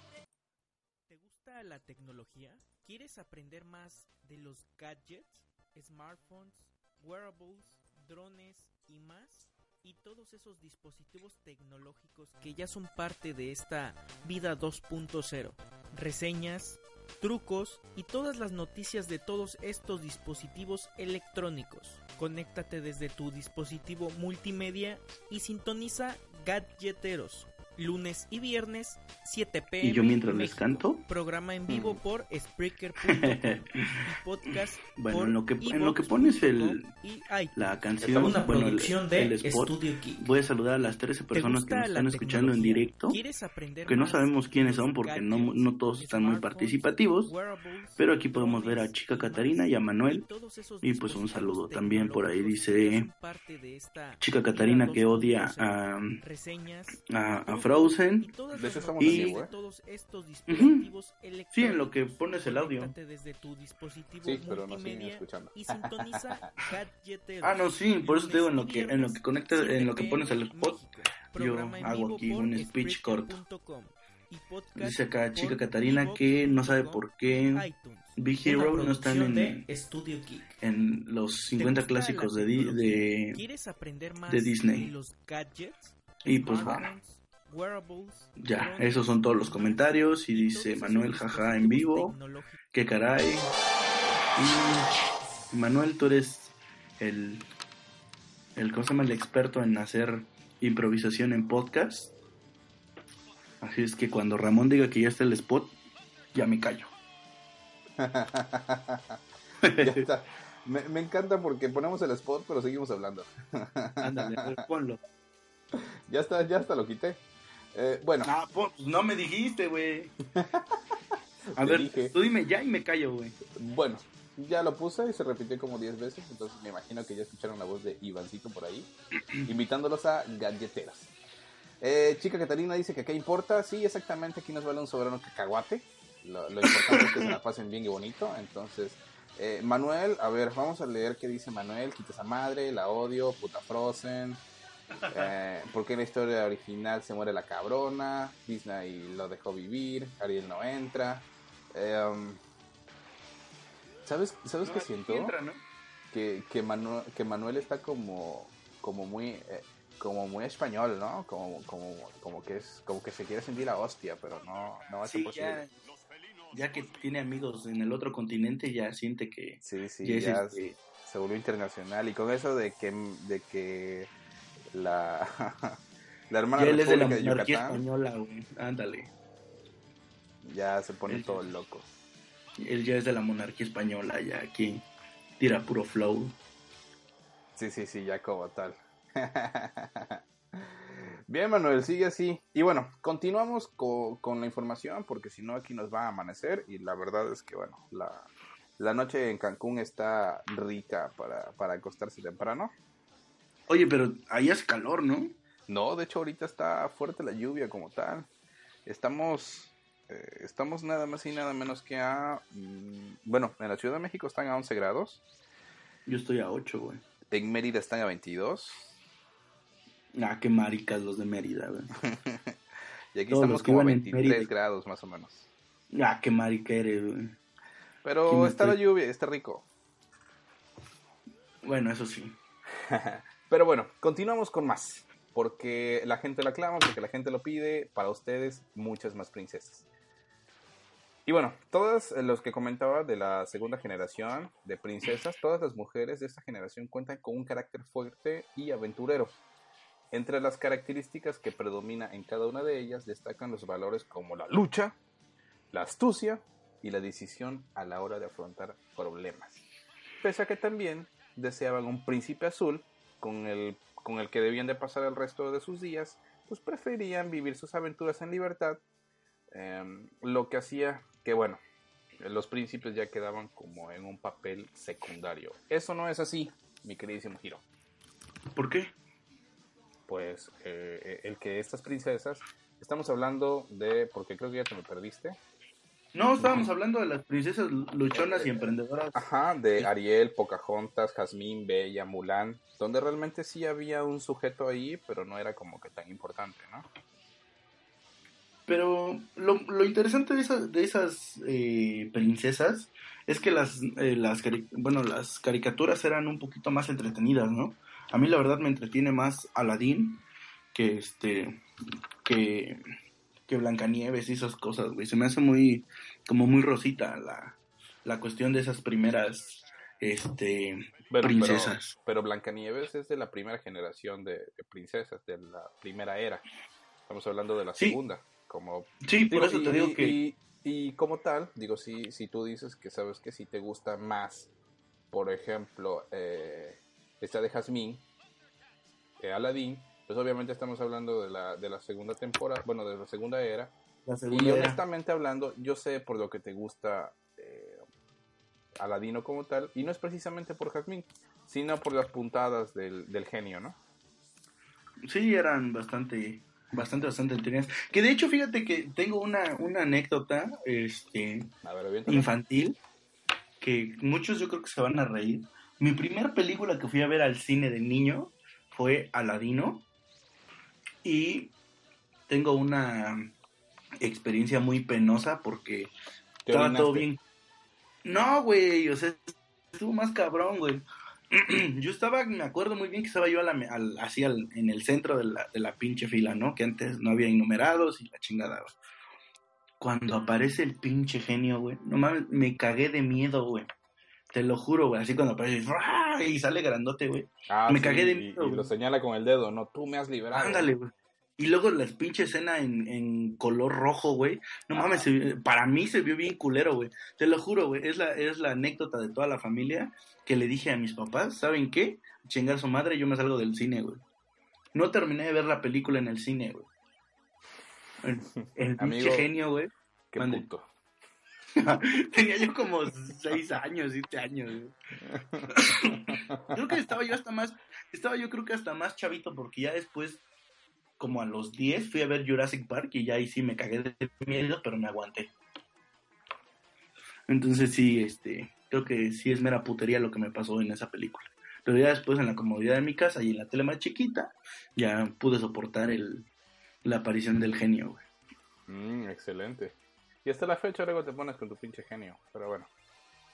¿Te gusta la tecnología? ¿Quieres aprender más de los gadgets, smartphones, wearables, drones y más? Y todos esos dispositivos tecnológicos que ya son parte de esta vida 2.0. Reseñas, trucos y todas las noticias de todos estos dispositivos electrónicos. Conéctate desde tu dispositivo multimedia y sintoniza Gadgeteros. Lunes y viernes, 7 pm. ¿Y yo mientras les canto? Programa en vivo Mm. por Spreaker.com y podcast Bueno, por en lo que- en lo que pones el- y. La canción, Una bueno, el, de el spot. Geek. Voy a saludar a las 13 ¿Te personas que nos están escuchando en directo. ¿Quieres aprender Que no sabemos quiénes son porque no, no todos están muy participativos. Pero aquí podemos ver a Chica Catarina y a Manuel. todos esos Y pues un saludo también por ahí dice Chica Catarina que odia 2.0. a, a, Frozen. y ¿eh? todos estos dispositivos Sí, en lo que pones el audio. Desde tu dispositivo Sí, pero no siguen escuchando. y sintoniza. Ah, no, sí, por eso te digo, en lo y que, en lo que conectas, en lo que 7 pones el spot, yo hago aquí un speech corto. Y Dice acá Chica Catarina que no sabe por qué iTunes. Big Hero no están en, los ¿Te 50 gusta clásicos de, de... ¿Quieres aprender más de Disney. de los gadgets? Y pues smartphones, wearables, Ya, esos son todos los comentarios y dice Manuel jaja en vivo, qué caray. Y Manuel, tú eres el, el, ¿cómo se llama? El experto en hacer improvisación en podcast. Así es que cuando Ramón diga que ya está el spot, ya me callo. Ya está. Me, me encanta porque ponemos el spot, pero seguimos hablando. Ándale, ponlo. Ya está, ya hasta lo quité. Eh, bueno, Ah, pues no me dijiste, güey. A ver, dije. tú dime ya y me callo, güey. bueno, ya lo puse y se repitió como 10 veces, entonces me imagino que ya escucharon la voz de Ivancito por ahí, invitándolos a galleteras. Eh, Chica Catarina dice que qué importa, sí, exactamente, aquí nos vale un soberano cacahuate. Lo, lo importante es que se la pasen bien y bonito, entonces... eh, Manuel, a ver, vamos a leer qué dice Manuel. Quita esa madre, la odio, puta Frozen. Eh, ¿Por qué en la historia original se muere la cabrona? Disney lo dejó vivir, Ariel no entra. Eh, um, ¿Sabes, ¿sabes No, qué siento? entra, ¿no? Que, que, Manu- que Manuel está como, como muy eh, como muy español, ¿no? Como, como, como que es como que se quiere sentir la hostia, pero no, no va a ser Sí, posible. ya, ya que tiene amigos en el otro continente, ya siente que Sí, sí, ya es ya este, se volvió internacional y con eso de que de que la la hermana es de la de, monarquía Yucatán española, güey. Ándale. ya se pone Él- todo loco. Él ya es de la monarquía española, ya aquí tira puro flow. Sí, sí, sí, ya como tal. Bien, Manuel, sigue así. Y bueno, continuamos co- con la información porque si no aquí nos va a amanecer y la verdad es que, bueno, la, la noche en Cancún está rica para, para acostarse temprano. Oye, pero ahí hace calor, ¿no? No, de hecho ahorita está fuerte la lluvia como tal. Estamos, eh, estamos nada más y nada menos que a... mm, bueno, en la Ciudad de México están a 11 grados, Yo estoy a 8, güey. en Mérida están a 22 Ah, qué maricas los de Mérida, güey. y aquí Todos estamos como a iban en 23 Mérida. grados más o menos. Ah, qué marica eres, güey. Pero está la lluvia, está rico. Bueno, eso sí. Pero bueno, continuamos con más. Porque la gente lo aclama, porque la gente lo pide. Para ustedes, muchas más princesas. Y bueno, todos los que comentaba de la segunda generación de princesas, todas las mujeres de esta generación cuentan con un carácter fuerte y aventurero. Entre las características que predomina en cada una de ellas destacan los valores como la lucha, la astucia y la decisión a la hora de afrontar problemas. pese a que también deseaban un príncipe azul con el, con el que debían de pasar el resto de sus días, pues preferían vivir sus aventuras en libertad, em, lo que hacía que, bueno, los príncipes ya quedaban como en un papel secundario. Eso no es así, mi queridísimo Giro. ¿Por qué? Pues eh, el que estas princesas, estamos hablando de, porque creo que ya te me perdiste. No, estábamos hablando de las princesas luchonas y emprendedoras. Ajá, de Ariel, Pocahontas, Jazmín, Bella, Mulan, donde realmente sí había un sujeto ahí, pero no era como que tan importante, ¿no? Pero lo, lo interesante de, esas de esas eh, princesas es que las, eh, las, bueno, las caricaturas eran un poquito más entretenidas, ¿no? A mí la verdad me entretiene más Aladdin que este que, que Blancanieves y esas cosas, güey. Se me hace muy como muy rosita la, la cuestión de esas primeras este princesas. Pero, pero, Blancanieves es de la primera generación de, princesas, de la primera era. Estamos hablando de la segunda. Como, sí, por eso te digo que... Y, como tal, digo, si, si tú dices que sabes que si te gusta más, por ejemplo, eh, esta de Jasmine, eh, Aladdin, pues obviamente estamos hablando de la, de la segunda temporada, bueno, de la segunda era. y honestamente hablando, yo sé por lo que te gusta eh, Aladino como tal, y no es precisamente por Jasmine, sino por las puntadas del, del genio, ¿no? Sí, eran bastante, bastante, bastante entretenidas. Que de hecho, fíjate que tengo una, una anécdota este, infantil que muchos yo creo que se van a reír. Mi primera película que fui a ver al cine de niño fue Aladino y tengo una experiencia muy penosa porque estaba todo bien. No, güey, o sea, estuvo más cabrón, güey. yo estaba, me acuerdo muy bien que estaba yo a la, así en el centro de la, de la pinche fila, ¿no? Que antes no había innumerados y la chingada, Cuando aparece el pinche genio, güey, no mames, me cagué de miedo, güey. Te lo juro, güey, así cuando aparece y sale grandote, güey. Ah, me cagué de miedo. Y, lo señala con el dedo, no, tú me has liberado. Ándale, güey. Y luego la pinche escena en, en color rojo, güey. No mames, para mí se vio bien culero, güey. Te lo juro, güey. Es la, es la anécdota de toda la familia que le dije a mis papás, ¿saben qué? Chingar su madre, yo me salgo del cine, güey. No terminé de ver la película en el cine, güey. El, pinche genio, güey. Qué puto. Tenía yo como seis años, siete años. creo que estaba yo hasta más, estaba yo creo que hasta más chavito porque ya después como a los 10 fui a ver Jurassic Park y ya ahí sí me cagué de miedo, pero me aguanté. Entonces sí, este, creo que sí es mera putería lo que me pasó en esa película. Pero ya después en la comodidad de mi casa y en la tele más chiquita, ya pude soportar el, la aparición del genio, güey. Mm, excelente. Y hasta la fecha luego te pones con tu pinche genio, pero bueno.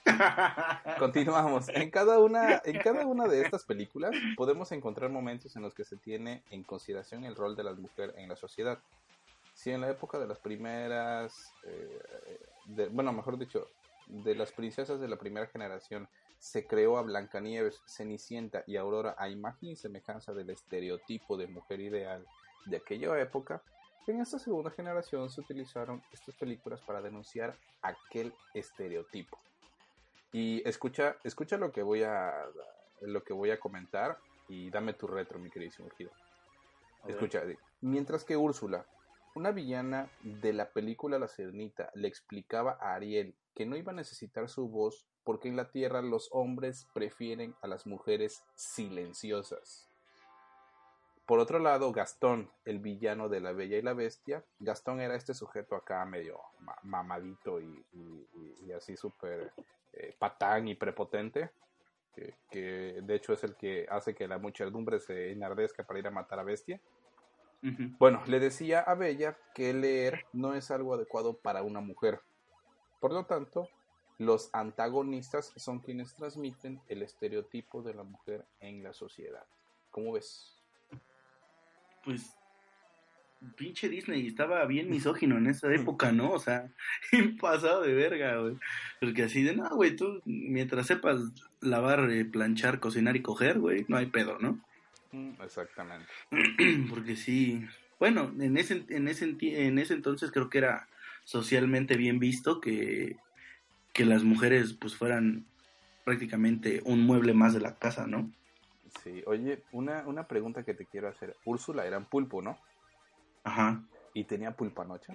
Continuamos. En cada, una, en cada una de estas películas podemos encontrar momentos en los que se tiene en consideración el rol de la mujer en la sociedad. Si en la época de las primeras, eh, bueno, mejor dicho, de las princesas de la primera generación se creó a Blancanieves, Cenicienta y Aurora a imagen y semejanza del estereotipo de mujer ideal de aquella época, en esta segunda generación se utilizaron estas películas para denunciar aquel estereotipo. Y escucha, escucha lo que voy a lo que voy a comentar y dame tu retro, mi queridísimo Gido. Escucha, mientras que Úrsula, una villana de la película La Cernita, le explicaba a Ariel que no iba a necesitar su voz porque en la Tierra los hombres prefieren a las mujeres silenciosas. Por otro lado, Gastón, el villano de La Bella y la Bestia, Gastón era este sujeto acá medio mamadito y, y así súper eh, patán y prepotente, que, de hecho es el que hace que la muchedumbre se enardezca para ir a matar a Bestia. Bueno, le decía a Bella que leer no es algo adecuado para una mujer. Por lo tanto, los antagonistas son quienes transmiten el estereotipo de la mujer en la sociedad. ¿Cómo ves? Pues pinche Disney estaba bien misógino en esa época, ¿no? O sea, pasado de verga, güey. Porque así de, no, güey, tú mientras sepas lavar, eh, planchar, cocinar y coger, güey, no hay pedo, ¿no? Mm, exactamente. Porque sí, bueno, en ese, en ese, en ese entonces creo que era socialmente bien visto que, que las mujeres pues fueran prácticamente un mueble más de la casa, ¿no? Sí, oye, una, una pregunta que te quiero hacer. Úrsula era un pulpo, ¿no? Ajá. ¿Y tenía pulpanocha?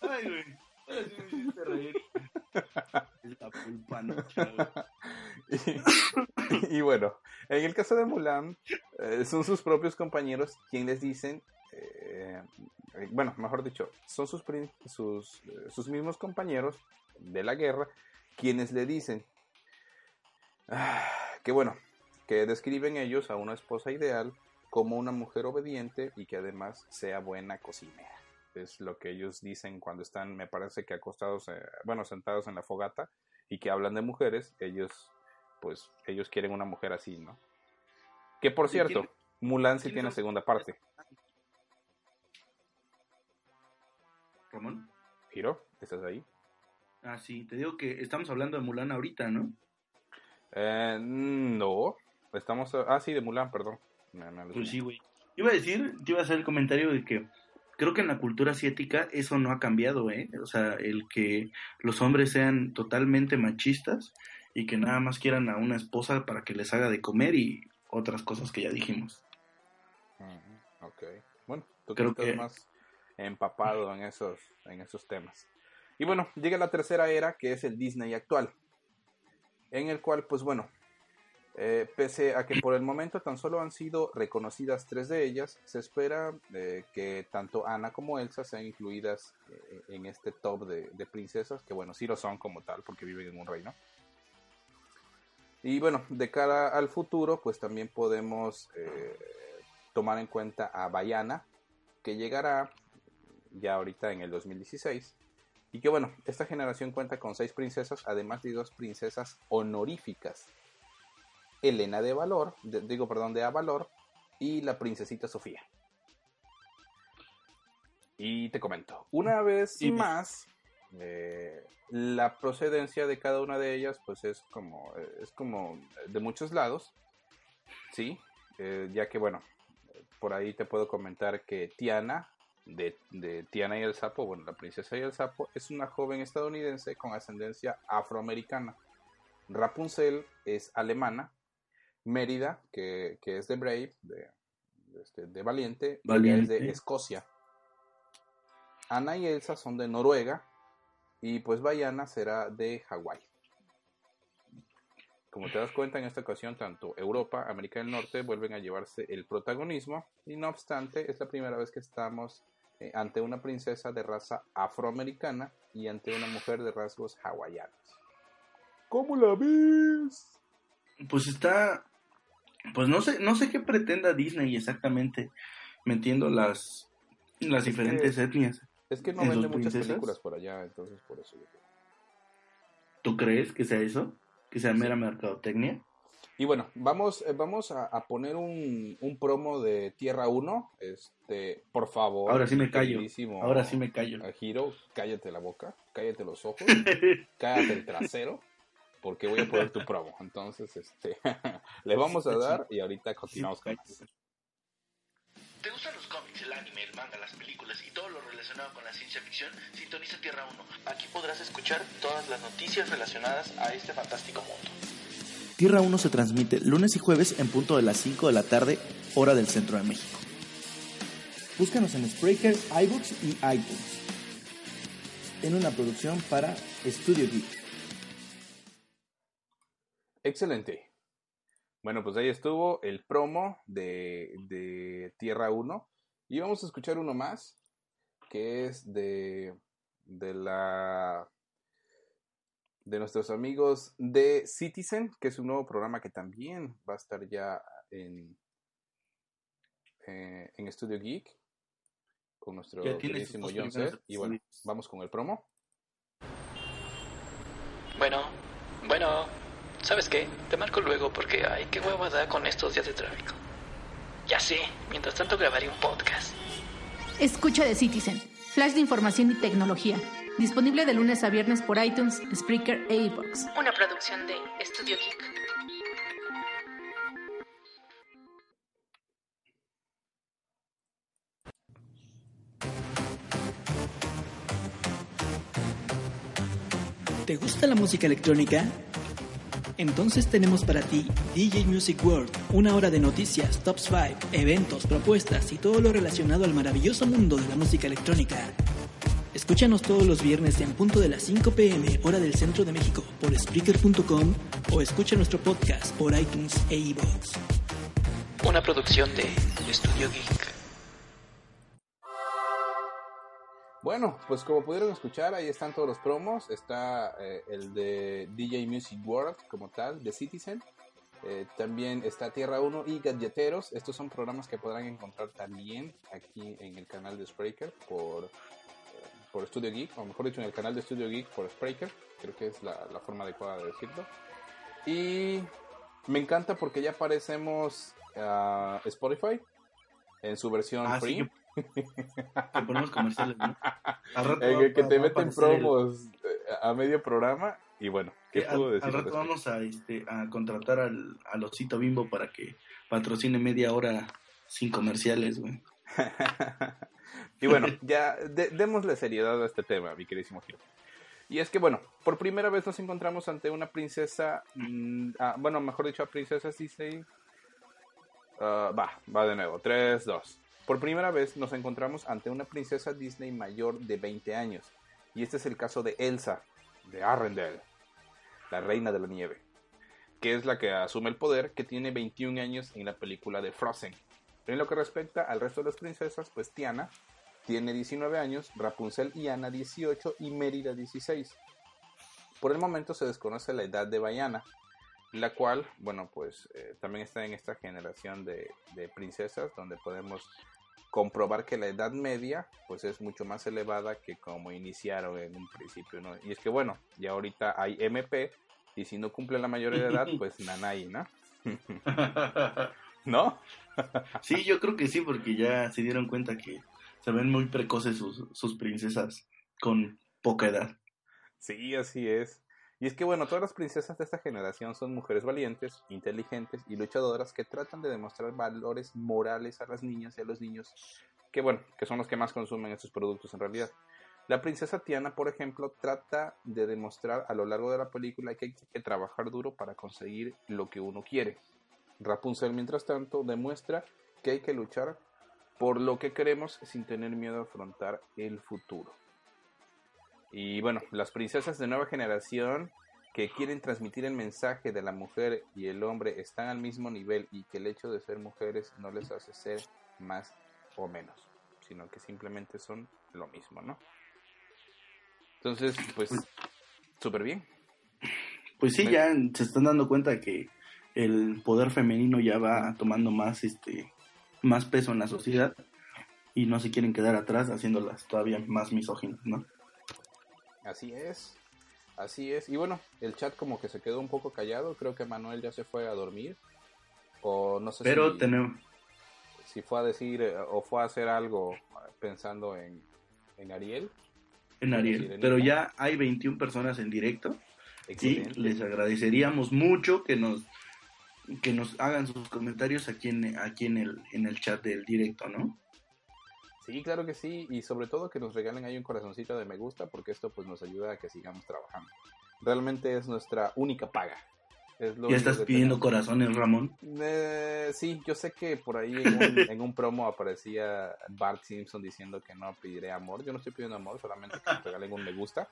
Ay, güey. Ahora sí me hiciste reír. Es la pulpanocha, güey. y, y bueno, en el caso de Mulan, eh, son sus propios compañeros quienes les dicen, eh, bueno, mejor dicho, son sus, sus, eh, sus mismos compañeros de la guerra quienes le dicen ah, que bueno, que describen ellos a una esposa ideal como una mujer obediente y que además sea buena cocinera. Es lo que ellos dicen cuando están, me parece que acostados, eh, bueno, sentados en la fogata y que hablan de mujeres, ellos, pues, ellos quieren una mujer así, ¿no? Que por cierto, Mulan sí tiene tiene un- segunda parte. Ramón. Hiro, ¿estás ahí? Ah, sí, te digo que estamos hablando de Mulan ahorita, ¿no? Eh, no, estamos, ah, sí, de Mulan, perdón. Pues sí, güey. Iba a decir, te iba a hacer el comentario de que creo que en la cultura asiática eso no ha cambiado, ¿eh? O sea, el que los hombres sean totalmente machistas y que nada más quieran a una esposa para que les haga de comer y otras cosas que ya dijimos. Ujú, Ok. Bueno, tú Creo que- más empapado en esos, en esos temas. Y bueno, llega la tercera era, que es el Disney actual. En el cual, pues bueno, eh, pese a que por el momento tan solo han sido reconocidas tres de ellas, se espera eh, que tanto Anna como Elsa sean incluidas eh, en este top de, de princesas, que bueno, sí lo son como tal, porque viven en un reino. Y bueno, de cara al futuro, pues también podemos tomar en cuenta a Bayana, que llegará ya ahorita en el 2016. Y que bueno, esta generación cuenta con seis princesas, además de dos princesas honoríficas. Elena de Valor, de- digo, perdón, de Avalor, y la princesita Sofía. Y te comento, una vez Dime. más, eh, la procedencia de cada una de ellas, pues es como, eh, es como de muchos lados, ¿sí? Eh, ya que, bueno, por ahí te puedo comentar que Tiana, de, de Tiana y el Sapo, bueno, la princesa y el Sapo, es una joven estadounidense con ascendencia afroamericana. Rapunzel es alemana. Mérida, que, que es de Brave, de, de este, de Valiente, ella es de Valiente. Escocia. Ana y Elsa son de Noruega. Y pues Bayana será de Hawái. Como te das cuenta, en esta ocasión, tanto Europa, América del Norte vuelven a llevarse el protagonismo. Y no obstante, es la primera vez que estamos eh, ante una princesa de raza afroamericana y ante una mujer de rasgos hawaianos. ¿Cómo la ves? Pues está, pues no sé, no sé qué pretenda Disney exactamente metiendo las, las que- diferentes etnias. Es que no ¿En vende muchas princesas? películas por allá, entonces por eso yo creo. ¿Tú crees que sea eso? ¿Que sea mera mercadotecnia? Y bueno, vamos, eh, vamos a, a poner un, un promo de Tierra 1. Este, por favor. Ahora sí me callo. Ahora sí me callo. a Hiro, cállate la boca, cállate los ojos, cállate el trasero, porque voy a poner tu promo. Entonces, este, le vamos a dar y ahorita continuamos con más. ¿Te gustan los cómics, el anime, el manga, las películas y todo lo relacionado con la ciencia ficción? Sintoniza Tierra 1. Aquí podrás escuchar todas las noticias relacionadas a este fantástico mundo. Tierra 1 se transmite lunes y jueves en punto de las 5 de la tarde, hora del centro de México. Búscanos en Spreaker, iBooks y iTunes. En una producción para Studio Geek. Excelente. Bueno, pues ahí estuvo el promo de, de Tierra 1. Y vamos a escuchar uno más, que es de, de la de nuestros amigos de Citizen, que es un nuevo programa que también va a estar ya en, eh, en Studio Geek con nuestro queridísimo John Set. Y bueno, vamos con el promo. Bueno, bueno, ¿sabes qué? Te marco luego porque, ay, qué hueva da con estos días de tráfico. Ya sé, mientras tanto grabaré un podcast. Escucha de Citizen, flash de información y tecnología. Disponible de lunes a viernes por iTunes, Spreaker e iBox. Una producción de Studio Geek. ¿Te gusta la música electrónica? Entonces tenemos para ti DJ Music World, una hora de noticias, tops 5, eventos, propuestas y todo lo relacionado al maravilloso mundo de la música electrónica. Escúchanos todos los viernes en punto de las 5 pm, hora del centro de México, por Spreaker.com o escucha nuestro podcast por iTunes e iVoox. Una producción de Estudio Geek. Bueno, pues como pudieron escuchar, ahí están todos los promos. Está eh, el de DJ Music World como tal, de Citizen. Eh, también está Tierra 1 y Gadgeteros. Estos son programas que podrán encontrar también aquí en el canal de Spreaker por, por Studio Geek, o mejor dicho, en el canal de Studio Geek por Spreaker. Creo que es la, la forma adecuada de decirlo. Y me encanta porque ya aparecemos a Spotify en su versión Ah, free. sí, que, que ponemos comerciales, ¿no? Al rato que te meten aparecer el- promos eh, a medio programa. Y bueno, ¿qué puedo al, decir? al rato vamos a, este, a contratar al, al osito bimbo para que patrocine media hora sin comerciales, güey. y bueno, ya de- démosle seriedad a este tema, mi queridísimo Giro. Y es que, bueno, por primera vez nos encontramos ante una princesa, mm, ah, bueno, mejor dicho, a princesas Disney. Ah, va, va de nuevo, 3, 2. Por primera vez nos encontramos ante una princesa Disney mayor de 20 años. Y este es el caso de Elsa, de Arrendelle, la reina de la nieve, que es la que asume el poder, que tiene 21 años en la película de Frozen. En lo que respecta al resto de las princesas, pues Tiana tiene 19 años, Rapunzel y Anna 18 y Mérida 16. Por el momento se desconoce la edad de Bayana, la cual, bueno, pues eh, también está en esta generación de, de princesas donde podemos comprobar que la edad media pues es mucho más elevada que como iniciaron en un principio, ¿no? Y es que bueno, ya ahorita hay MP y si no cumple la mayoría de edad, pues nanay, ¿no? ¿No? sí, yo creo que sí, porque ya se dieron cuenta que se ven muy precoces sus, princesas con poca edad. Sí, así es. Y es que bueno, todas las princesas de esta generación son mujeres valientes, inteligentes y luchadoras que tratan de demostrar valores morales a las niñas y a los niños, que bueno, que son los que más consumen estos productos en realidad. La princesa Tiana, por ejemplo, trata de demostrar a lo largo de la película que hay que trabajar duro para conseguir lo que uno quiere. Rapunzel, mientras tanto, demuestra que hay que luchar por lo que queremos sin tener miedo a afrontar el futuro. Y bueno, las princesas de nueva generación que quieren transmitir el mensaje de la mujer y el hombre están al mismo nivel y que el hecho de ser mujeres no les hace ser más o menos, sino que simplemente son lo mismo, ¿no? Entonces, pues, súper bien. Pues sí, ya se están dando cuenta que el poder femenino ya va tomando más, este, más peso en la sociedad y no se quieren quedar atrás haciéndolas todavía más misóginas, ¿no? Así es, así es. Y bueno, el chat como que se quedó un poco callado, creo que Manuel ya se fue a dormir. O no sé Pero si... tenemos, si fue a decir eh, o fue a hacer algo pensando en, en Ariel. en Ariel, Sirenita. pero ya hay 21 personas en directo y Excelente. les agradeceríamos mucho que nos que nos hagan sus comentarios aquí en aquí en el en el chat del directo, ¿no? Sí, claro que sí. Y sobre todo que nos regalen ahí un corazoncito de me gusta porque esto pues nos ayuda a que sigamos trabajando. Realmente es nuestra única paga. Es lo Ya estás pidiendo tenemos. corazones, Ramón. Eh, sí, yo sé que por ahí en un, en un promo aparecía Bart Simpson diciendo que no pediré amor. Yo no estoy pidiendo amor, solamente que nos regalen un me gusta.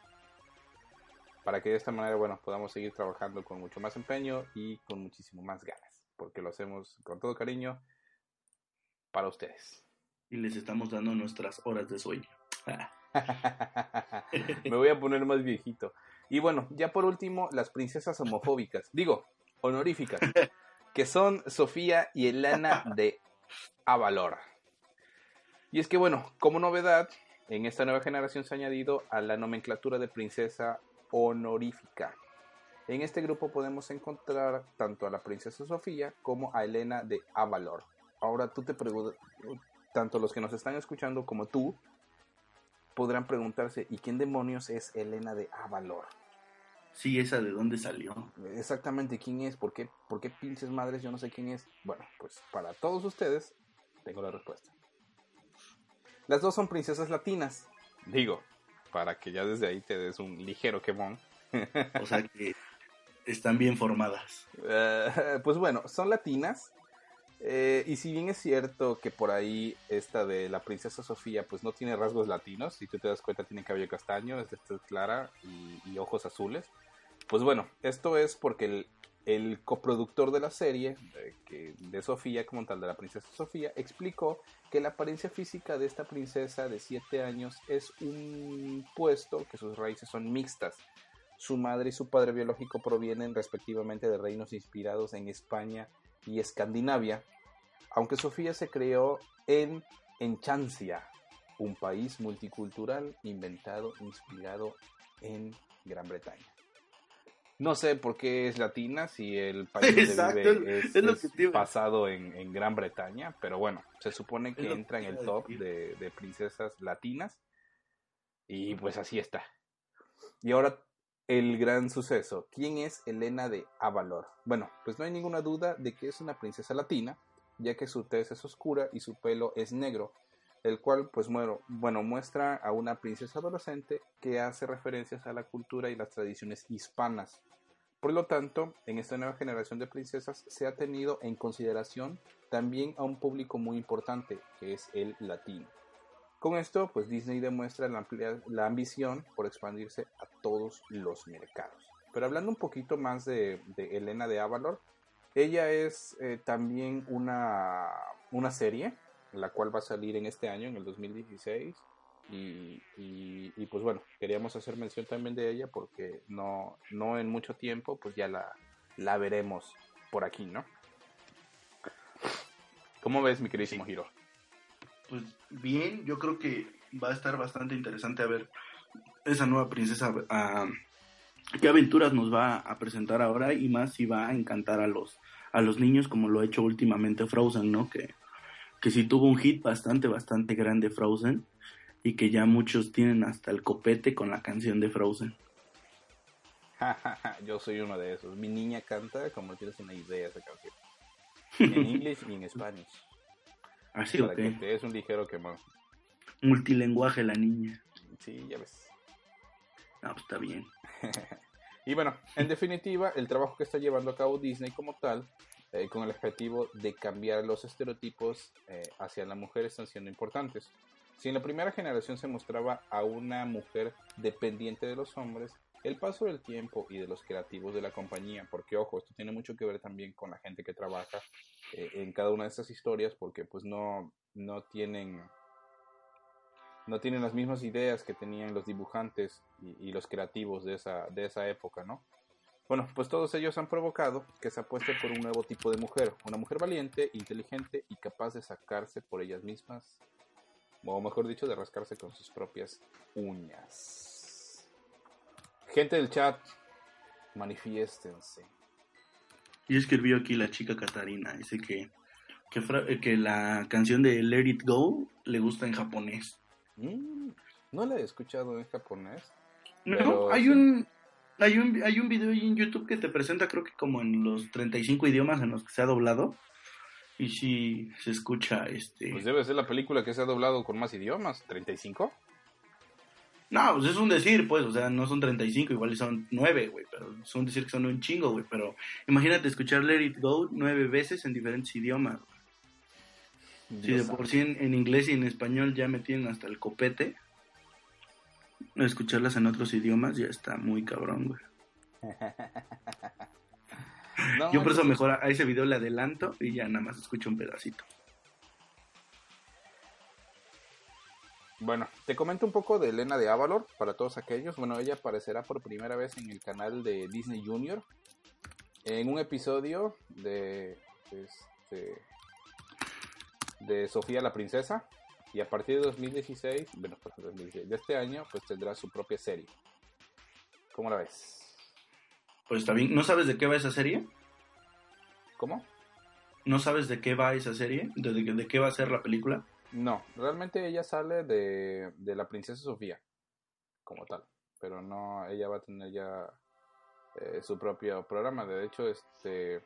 Para que de esta manera, bueno, podamos seguir trabajando con mucho más empeño y con muchísimo más ganas. Porque lo hacemos con todo cariño para ustedes. Y les estamos dando nuestras horas de sueño. Me voy a poner más viejito. Y bueno, ya por último, las princesas homofóbicas. Digo, honoríficas. Que son Sofía y Elana de Avalor. Y es que bueno, como novedad, en esta nueva generación se ha añadido a la nomenclatura de princesa honorífica. En este grupo podemos encontrar tanto a la princesa Sofía como a Elena de Avalor. Ahora tú te preguntas, tanto los que nos están escuchando como tú, podrán preguntarse, ¿y quién demonios es Elena de Avalor? Sí, esa de dónde salió. Exactamente, ¿quién es? ¿Por qué, ¿Por qué pinches madres? Yo no sé quién es. Bueno, pues para todos ustedes tengo la respuesta. Las dos son princesas latinas. Digo, para que ya desde ahí te des un ligero quemón. O sea que están bien formadas. Eh, pues bueno, son latinas. eh, y si bien es cierto que por ahí esta de la princesa Sofía pues no tiene rasgos latinos, si tú te das cuenta tiene cabello castaño, es de clara y, y ojos azules. Pues bueno, esto es porque el, el coproductor de la serie, de, que, de Sofía como tal, de la princesa Sofía, explicó que la apariencia física de esta princesa de 7 años es un puesto que sus raíces son mixtas. Su madre y su padre biológico provienen respectivamente de reinos inspirados en España y Escandinavia, aunque Sofía se creó en Enchancia, un país multicultural inventado, inspirado en Gran Bretaña. No sé por qué es latina si el país donde Exacto, vive es, es lo que basado en, en Gran Bretaña, pero bueno, se supone que entra en el top de, de princesas latinas y pues así está. Y ahora el gran suceso. ¿Quién es Elena de Avalor? Bueno, pues no hay ninguna duda de que es una princesa latina, ya que su tez es oscura y su pelo es negro, el cual pues bueno, bueno, muestra a una princesa adolescente que hace referencias a la cultura y las tradiciones hispanas. Por lo tanto, en esta nueva generación de princesas se ha tenido en consideración también a un público muy importante, que es el latino. Con esto, pues Disney demuestra la, ambición por expandirse a todos los mercados. Pero hablando un poquito más de, de Elena de Avalor, ella es eh, también una, una serie, la cual va a salir en este año, en el 2016. Y, y- y, pues bueno, queríamos hacer mención también de ella porque no, no en mucho tiempo, pues ya la, la veremos por aquí, ¿no? ¿Cómo ves, mi queridísimo Hiro? Pues bien, yo creo que va a estar bastante interesante a ver esa nueva princesa, a qué aventuras nos va a presentar ahora y más si va a encantar a los, a los niños como lo ha hecho últimamente Frozen, ¿no? Que, que sí tuvo un hit bastante, bastante grande Frozen y que ya muchos tienen hasta el copete con la canción de Frozen. Yo soy uno de esos. Mi niña canta como tienes una idea esa canción. En inglés y en español. Así, Para ok. que te des un ligero quemón. Multilenguaje la niña. Sí, ya ves. No, pues está bien. Y bueno, en definitiva, el trabajo que está llevando a cabo Disney como tal, eh, con el objetivo de cambiar los estereotipos eh, hacia la mujer, están siendo importantes. Si en la primera generación se mostraba a una mujer dependiente de los hombres, el paso del tiempo y de los creativos de la compañía, porque ojo, esto tiene mucho que ver también con la gente que trabaja eh, en cada una de estas historias, porque pues no, no tienen no tienen las mismas ideas que tenían los dibujantes y, y los creativos de esa, de esa época, ¿no? Bueno, pues todos ellos han provocado que se apueste por un nuevo tipo de mujer, una mujer valiente, inteligente y capaz de sacarse por ellas mismas, o mejor dicho, de rascarse con sus propias uñas. Gente del chat, manifiéstense. Y escribió aquí la chica Catarina, dice que, eh, que la canción de Let It Go le gusta en japonés. Mm, no la he escuchado en japonés. No, Pero hay un hay un hay un video en YouTube que te presenta creo que como en los 35 idiomas en los que se ha doblado y sí se escucha este Pues debe ser la película que se ha doblado con más idiomas, 35. No, pues es un decir, pues, o sea, no son 35, igual son 9, güey, pero es un decir que son un chingo, güey, pero imagínate escuchar Let It Go nueve veces en diferentes idiomas. Si de Dios por sí en, en inglés y en español ya me tienen hasta el copete, escucharlas en otros idiomas ya está muy cabrón, güey. No, Yo por eso mejor a ese video le adelanto y ya nada más escucho un pedacito. Bueno, te comento un poco de Elena de Avalor para todos aquellos. Bueno, ella aparecerá por primera vez en el canal de Disney Junior en un episodio de este, de Sofía la princesa y a partir de 2016, bueno, pues, 2016, de este año, pues tendrá su propia serie. ¿Cómo la ves? Pues está bien. ¿No sabes de qué va esa serie? ¿Cómo? ¿No sabes de qué va esa serie? ¿De, de- de qué va a ser la película? No, realmente ella sale de, de la princesa Sofía, como tal, pero no, ella va a tener ya eh, su propio programa. De hecho, este,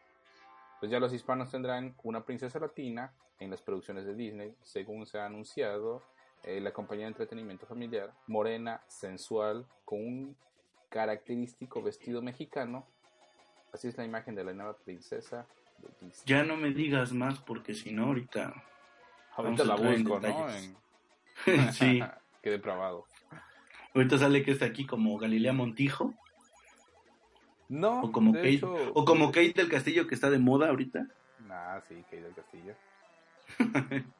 pues ya los hispanos tendrán una princesa latina en las producciones de Disney, según se ha anunciado. eh, la compañía de entretenimiento familiar, morena, sensual, con un característico vestido mexicano. Así es la imagen de la nueva princesa de Disney. Ya no me digas más porque si no ahorita... Ahorita vamos a la busco, ¿no? detalles. En- sí, Qué depravado. ahorita sale que está aquí como Galilea Montijo No, o como de Kate, hecho, o como Kate del Castillo que está de moda ahorita. Ah, sí, Kate del Castillo.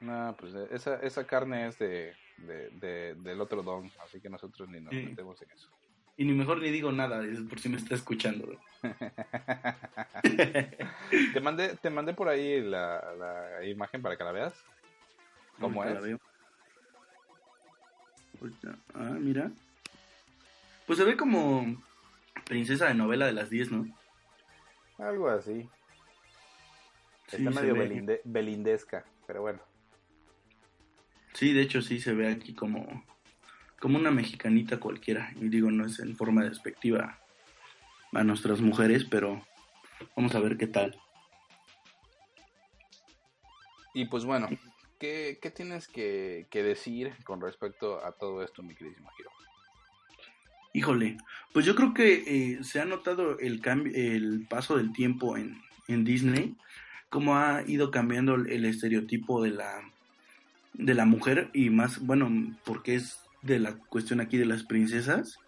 no, pues eh, esa, esa carne es de, de, de- del otro don, así que nosotros ni nos Sí. metemos en eso. Y ni mejor ni digo nada, es por si me está escuchando. te mandé, te mandé por ahí la, la imagen para que la veas. ¿Cómo es? la veo. Ah, mira. Pues se ve como princesa de novela de las 10, ¿no? Algo así. Sí, Está medio ve. belinde- belindesca, pero bueno. Sí, de hecho sí se ve aquí como, como una mexicanita cualquiera. Y digo, no es en forma despectiva a nuestras mujeres, pero vamos a ver qué tal. Y pues bueno, ¿qué, qué tienes que, que decir con respecto a todo esto, mi queridísimo Giro? Híjole, pues yo creo que eh, se ha notado el cambio, el paso del tiempo en, en Disney, cómo ha ido cambiando el, el estereotipo de la de la mujer y más, bueno, porque es de la cuestión aquí de las princesas.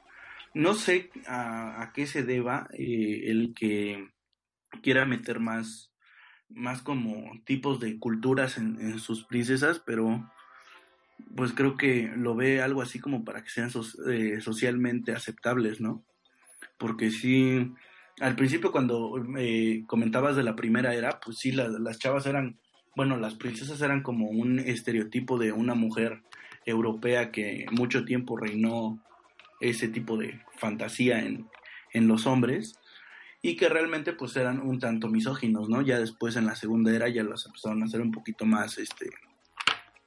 No sé a, a qué se deba eh, el que quiera meter más, más como tipos de culturas en, sus princesas, pero pues creo que lo ve algo así como para que sean eh, socialmente aceptables, ¿no? Porque sí, al principio cuando eh, comentabas de la primera era, pues sí, la- las chavas eran, bueno, las princesas eran como un estereotipo de una mujer europea que mucho tiempo reinó ese tipo de fantasía en, en los hombres y que realmente pues eran un tanto misóginos, ¿no? Ya después en la segunda era ya las empezaron a hacer un poquito más, este,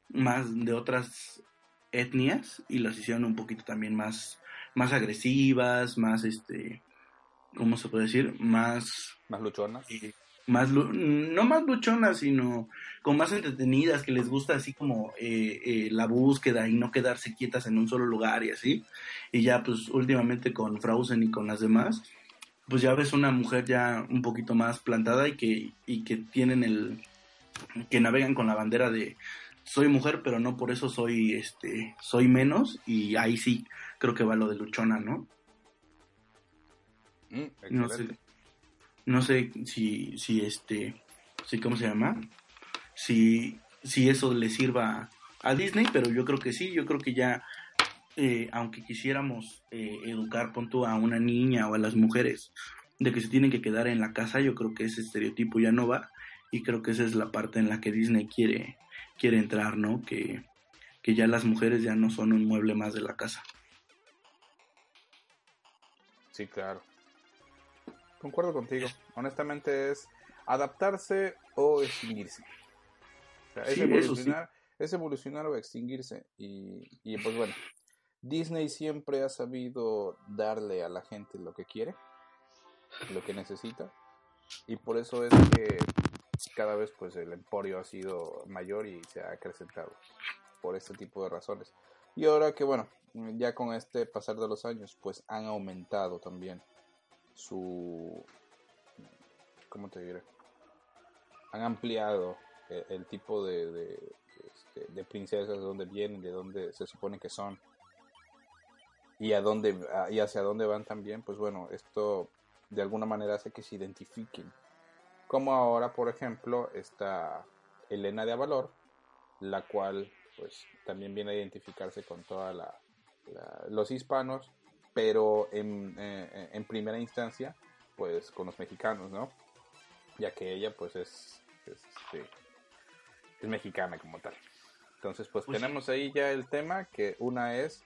más de otras etnias y las hicieron un poquito también más, más agresivas, más, este, ¿cómo se puede decir? Más, ¿Más luchonas? eh, más, no más luchonas, sino como más entretenidas, que les gusta así como eh, eh, la búsqueda y no quedarse quietas en un solo lugar y así. Y ya pues últimamente con Frozen y con las demás, pues ya ves una mujer ya un poquito más plantada y que, y que tienen el, que navegan con la bandera de soy mujer, pero no por eso soy, este, soy menos y ahí sí creo que va lo de luchona, ¿no? Mm, No sé. No sé si, si este, si cómo se llama, si, si eso le sirva a Disney, pero yo creo que sí, yo creo que ya, eh, aunque quisiéramos eh, educar, pon tú, a una niña o a las mujeres de que se tienen que quedar en la casa, yo creo que ese estereotipo ya no va y creo que esa es la parte en la que Disney quiere, quiere entrar, ¿no? Que, que ya las mujeres ya no son un mueble más de la casa. Sí, claro. Concuerdo contigo. Honestamente es adaptarse o extinguirse. O sea, es, Sí, eso sí. evolucionar, es evolucionar o extinguirse. Y, y pues bueno, Disney siempre ha sabido darle a la gente lo que quiere, lo que necesita. Y por eso es que cada vez pues el emporio ha sido mayor y se ha acrecentado por este tipo de razones. Y ahora que bueno, ya con este pasar de los años, pues han aumentado también su... ¿Cómo te diré? Han ampliado el, tipo de, este, de princesas, de dónde vienen, de dónde se supone que son. Y, a dónde, y hacia dónde van también, pues bueno, esto de alguna manera hace que se identifiquen. Como ahora, por ejemplo, está Elena de Avalor, la cual pues también viene a identificarse con toda la- los hispanos, pero en, eh, en primera instancia, pues con los mexicanos, ¿no? Ya que ella pues es, es, este, es mexicana como tal. Entonces pues, Pues sí. tenemos ahí ya el tema, que una es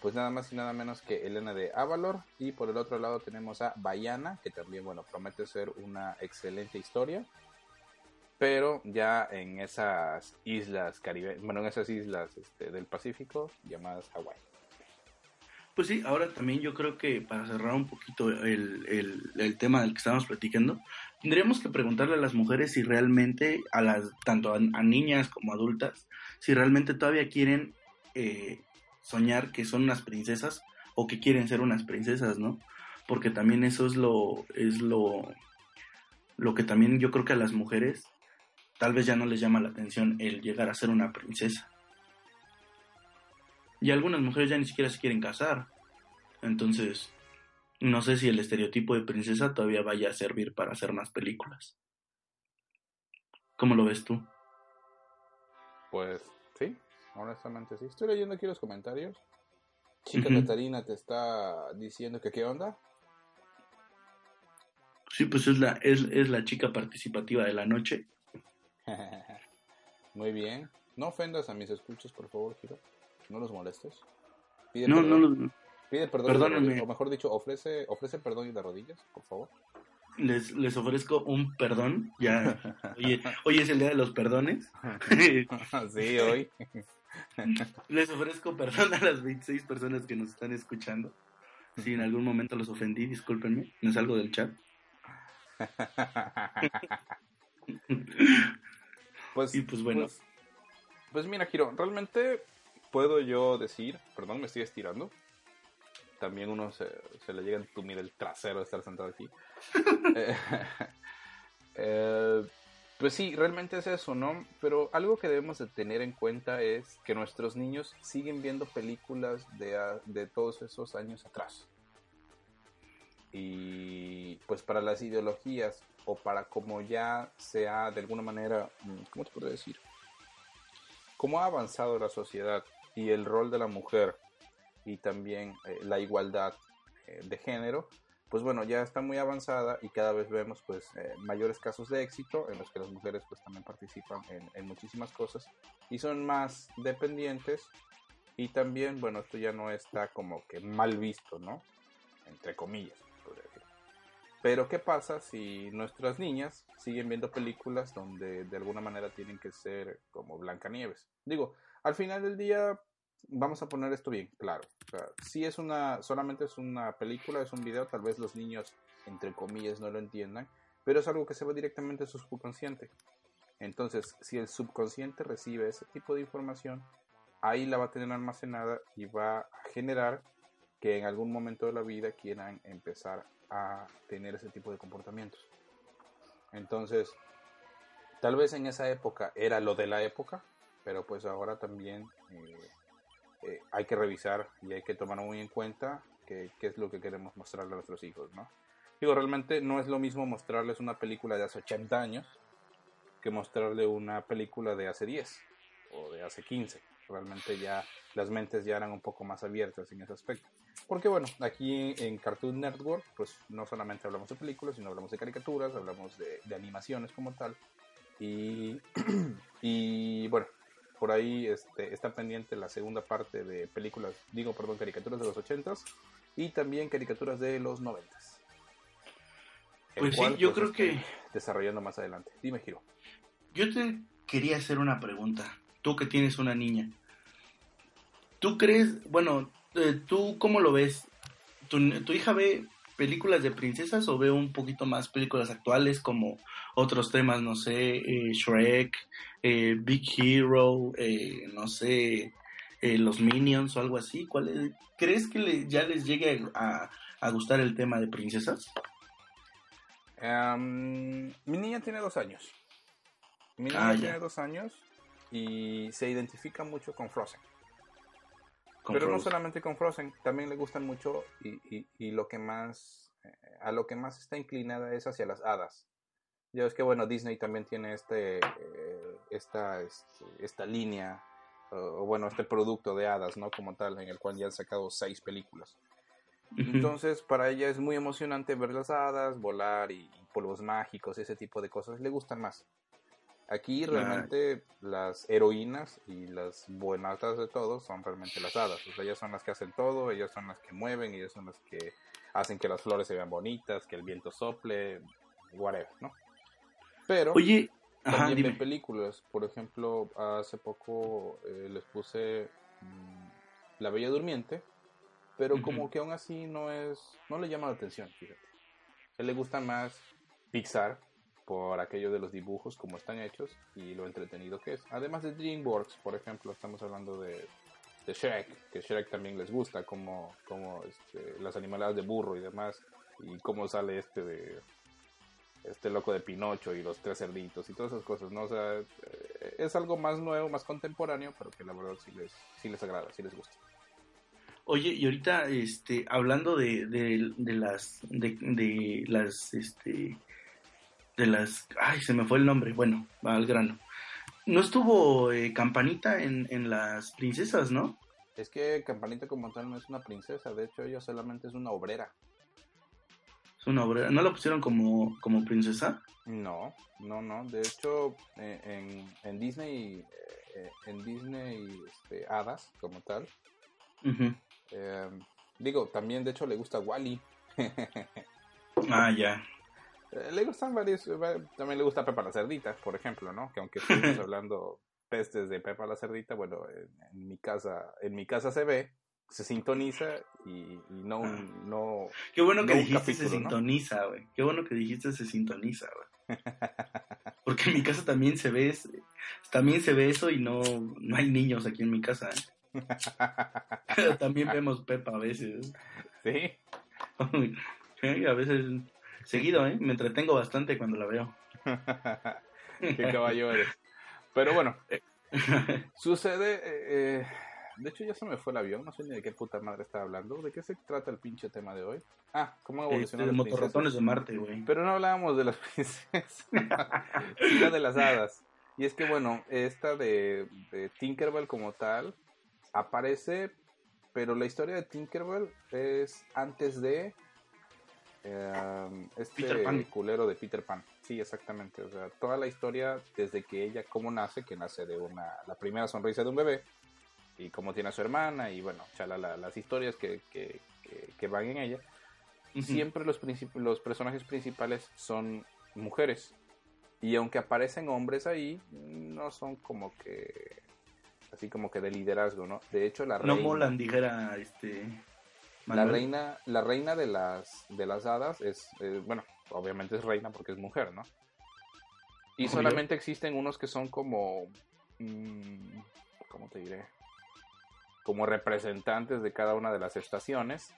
pues nada más y nada menos que Elena de Avalor, y por el otro lado tenemos a Bayana, que también, bueno, promete ser una excelente historia, pero ya en esas islas caribe, bueno, en esas islas este, del Pacífico llamadas Hawái. Pues sí, ahora también yo creo que para cerrar un poquito el, el, tema del que estábamos platicando, tendríamos que preguntarle a las mujeres si realmente, a las tanto a, a niñas como adultas, si realmente todavía quieren eh, soñar que son unas princesas o que quieren ser unas princesas, ¿no? Porque también eso es lo, es lo, lo que también yo creo que a las mujeres tal vez ya no les llama la atención el llegar a ser una princesa. Y algunas mujeres ya ni siquiera se quieren casar. Entonces, no sé si el estereotipo de princesa todavía vaya a servir para hacer más películas. ¿Cómo lo ves tú? Pues sí, honestamente sí. Estoy leyendo aquí los comentarios. Chica Catarina te está diciendo que qué onda. Sí, pues es la, es, es la chica participativa de la noche. Muy bien. No ofendas a mis escuchos, por favor, Giro. No los molestes. Pide no, no los... Pide perdón, o mejor dicho, ofrece, ofrece perdón y de rodillas, por favor. Les, les ofrezco un perdón. Ya, hoy es el día de los perdones. sí, hoy. les ofrezco perdón a las 26 personas que nos están escuchando. Si en algún momento los ofendí, discúlpenme, me salgo del chat. pues, y pues bueno. Pues, pues, mira, Kiro, realmente puedo yo decir, perdón, me estoy estirando. También uno se, le llega a entumir el trasero de estar sentado aquí. Eh, eh, pues sí, realmente es eso, ¿no? Pero algo que debemos de tener en cuenta es que nuestros niños siguen viendo películas de, de todos esos años atrás. Y pues para las ideologías o para como ya sea de alguna manera, mm, ¿cómo te puedo decir? Cómo ha avanzado la sociedad y el rol de la mujer y también eh, la igualdad eh, de género, pues bueno, ya está muy avanzada y cada vez vemos pues eh, mayores casos de éxito en los que las mujeres pues también participan en, en, muchísimas cosas y son más dependientes y también, bueno, esto ya no está como que mal visto, ¿no? Entre comillas. Pero ¿qué pasa si nuestras niñas siguen viendo películas donde de alguna manera tienen que ser como Blancanieves? Digo, al final del día vamos a poner esto bien claro. si es una solamente es una película, es un video, tal vez los niños entre comillas no lo entiendan, pero es algo que se va directamente a su subconsciente. Entonces, si el subconsciente recibe ese tipo de información, ahí la va a tener almacenada y va a generar que en algún momento de la vida quieran empezar a tener ese tipo de comportamientos. Entonces, tal vez en esa época era lo de la época, pero pues ahora también eh, eh, hay que revisar y hay que tomar muy en cuenta qué es lo que queremos mostrarle a nuestros hijos, ¿no? Digo, realmente no es lo mismo mostrarles una película de hace 80 años que mostrarle una película de hace 10 o de hace 15. Realmente ya las mentes ya eran un poco más abiertas en ese aspecto. Porque bueno, aquí en Cartoon Network, pues no solamente hablamos de películas, sino hablamos de caricaturas, hablamos de, animaciones como tal. Y, y bueno, por ahí este, está pendiente la segunda parte de películas, digo, perdón, caricaturas de los 80s y también caricaturas de los 90 Pues sí, yo pues, creo que... Desarrollando más adelante. Dime, Giro. Yo te quería hacer una pregunta. Tú que tienes una niña. ¿Tú crees, bueno, eh, ¿tú cómo lo ves? ¿Tu, hija ve películas de princesas o ve un poquito más películas actuales como otros temas, no sé, eh, Shrek, eh, Big Hero, no sé, los Minions o algo así? ¿Cuál ¿Crees que ya les llegue a, gustar el tema de princesas? Mi niña tiene dos años. Mi niña ah, tiene dos años y se identifica mucho con Frozen. Pero no solamente con Frozen, también le gustan mucho y, y, lo que más, eh, a lo que más está inclinada es hacia las hadas. Ya es que bueno, Disney también tiene este, eh, esta, este, esta línea, o bueno, este producto de hadas, ¿no? Como tal, en el cual ya han sacado seis películas. Entonces, para ella es muy emocionante ver las hadas, volar y, y polvos mágicos, ese tipo de cosas. Le gustan más. Aquí realmente las heroínas y las buenatas de todo son realmente las hadas. O sea, ellas son las que hacen todo, ellas son las que mueven, ellas son las que hacen que las flores se vean bonitas, que el viento sople, whatever, ¿no? Pero Oye, también de películas, por ejemplo, hace poco eh, les puse mm, La Bella Durmiente, pero como que aún así no es, no le llama la atención, fíjate. A él le gusta más Pixar, por aquello de los dibujos, como están hechos y lo entretenido que es. Además de DreamWorks, por ejemplo, estamos hablando de de Shrek, que Shrek también les gusta, como, como este, las animaladas de burro y demás, y cómo sale este de este loco de Pinocho y los tres cerditos y todas esas cosas, ¿no? O sea, eh, es algo más nuevo, más contemporáneo, pero que la verdad sí les, sí les agrada, sí les gusta. Oye, y ahorita, este, hablando de, de, de las, de, de las, este, de las, ay, se me fue el nombre, bueno, al grano. No estuvo eh, Campanita en, en las princesas, ¿no? Es que Campanita como tal no es una princesa, de hecho ella solamente es una obrera. Es una obrera. ¿No la pusieron como, como princesa? No, no, no. De hecho, eh, en, en Disney, eh, en Disney este, hadas como tal. Eh, digo, también de hecho le gusta Wally. Ah, ya. Eh, le gustan varios, va- también le gusta Pepa la Cerdita, por ejemplo, ¿no? Que aunque estuvimos hablando pestes de Pepa la Cerdita, bueno, en, en mi casa, en mi casa se ve, se sintoniza y, y no, un- no, Qué bueno que No dijiste se sintoniza, güey. Qué bueno que dijiste se sintoniza, güey. Porque en mi casa también se ve, también se ve eso y no, no hay niños aquí en mi casa, ¿eh? Pero también vemos Pepa a veces. sí. Sí, a veces seguido, ¿eh? Me entretengo bastante cuando la veo. Qué caballo eres. Pero bueno, sucede. eh, eh, de hecho, ya se me fue el avión. No sé ni de qué puta madre estaba hablando. ¿De qué se trata el pinche tema de hoy? Ah, ¿cómo Este, evolucionar de las princesas? motorratones de Marte, güey. Pero no hablábamos de las princesas, sino de las hadas. Y es que, bueno, esta de, de Tinkerbell como tal aparece, pero la historia de Tinkerbell es antes de eh, este Peter Pan. culero de Peter Pan. Sí, exactamente. O sea, toda la historia desde que ella, cómo nace, que nace de una, la primera sonrisa de un bebé, y cómo tiene a su hermana, y bueno, chalala, las historias que, que, que, que van en ella Ujú. siempre los, los personajes principales son mujeres. Y aunque aparecen hombres ahí, no son como que. Así como que de liderazgo, ¿no? De hecho, la No reina. molan, dijera este. La reina, la reina de las, de las hadas es. eh, bueno, obviamente es reina porque es mujer, ¿no? Y Obvio. solamente existen unos que son como. mm, ¿Cómo te diré? Como representantes de cada una de las estaciones.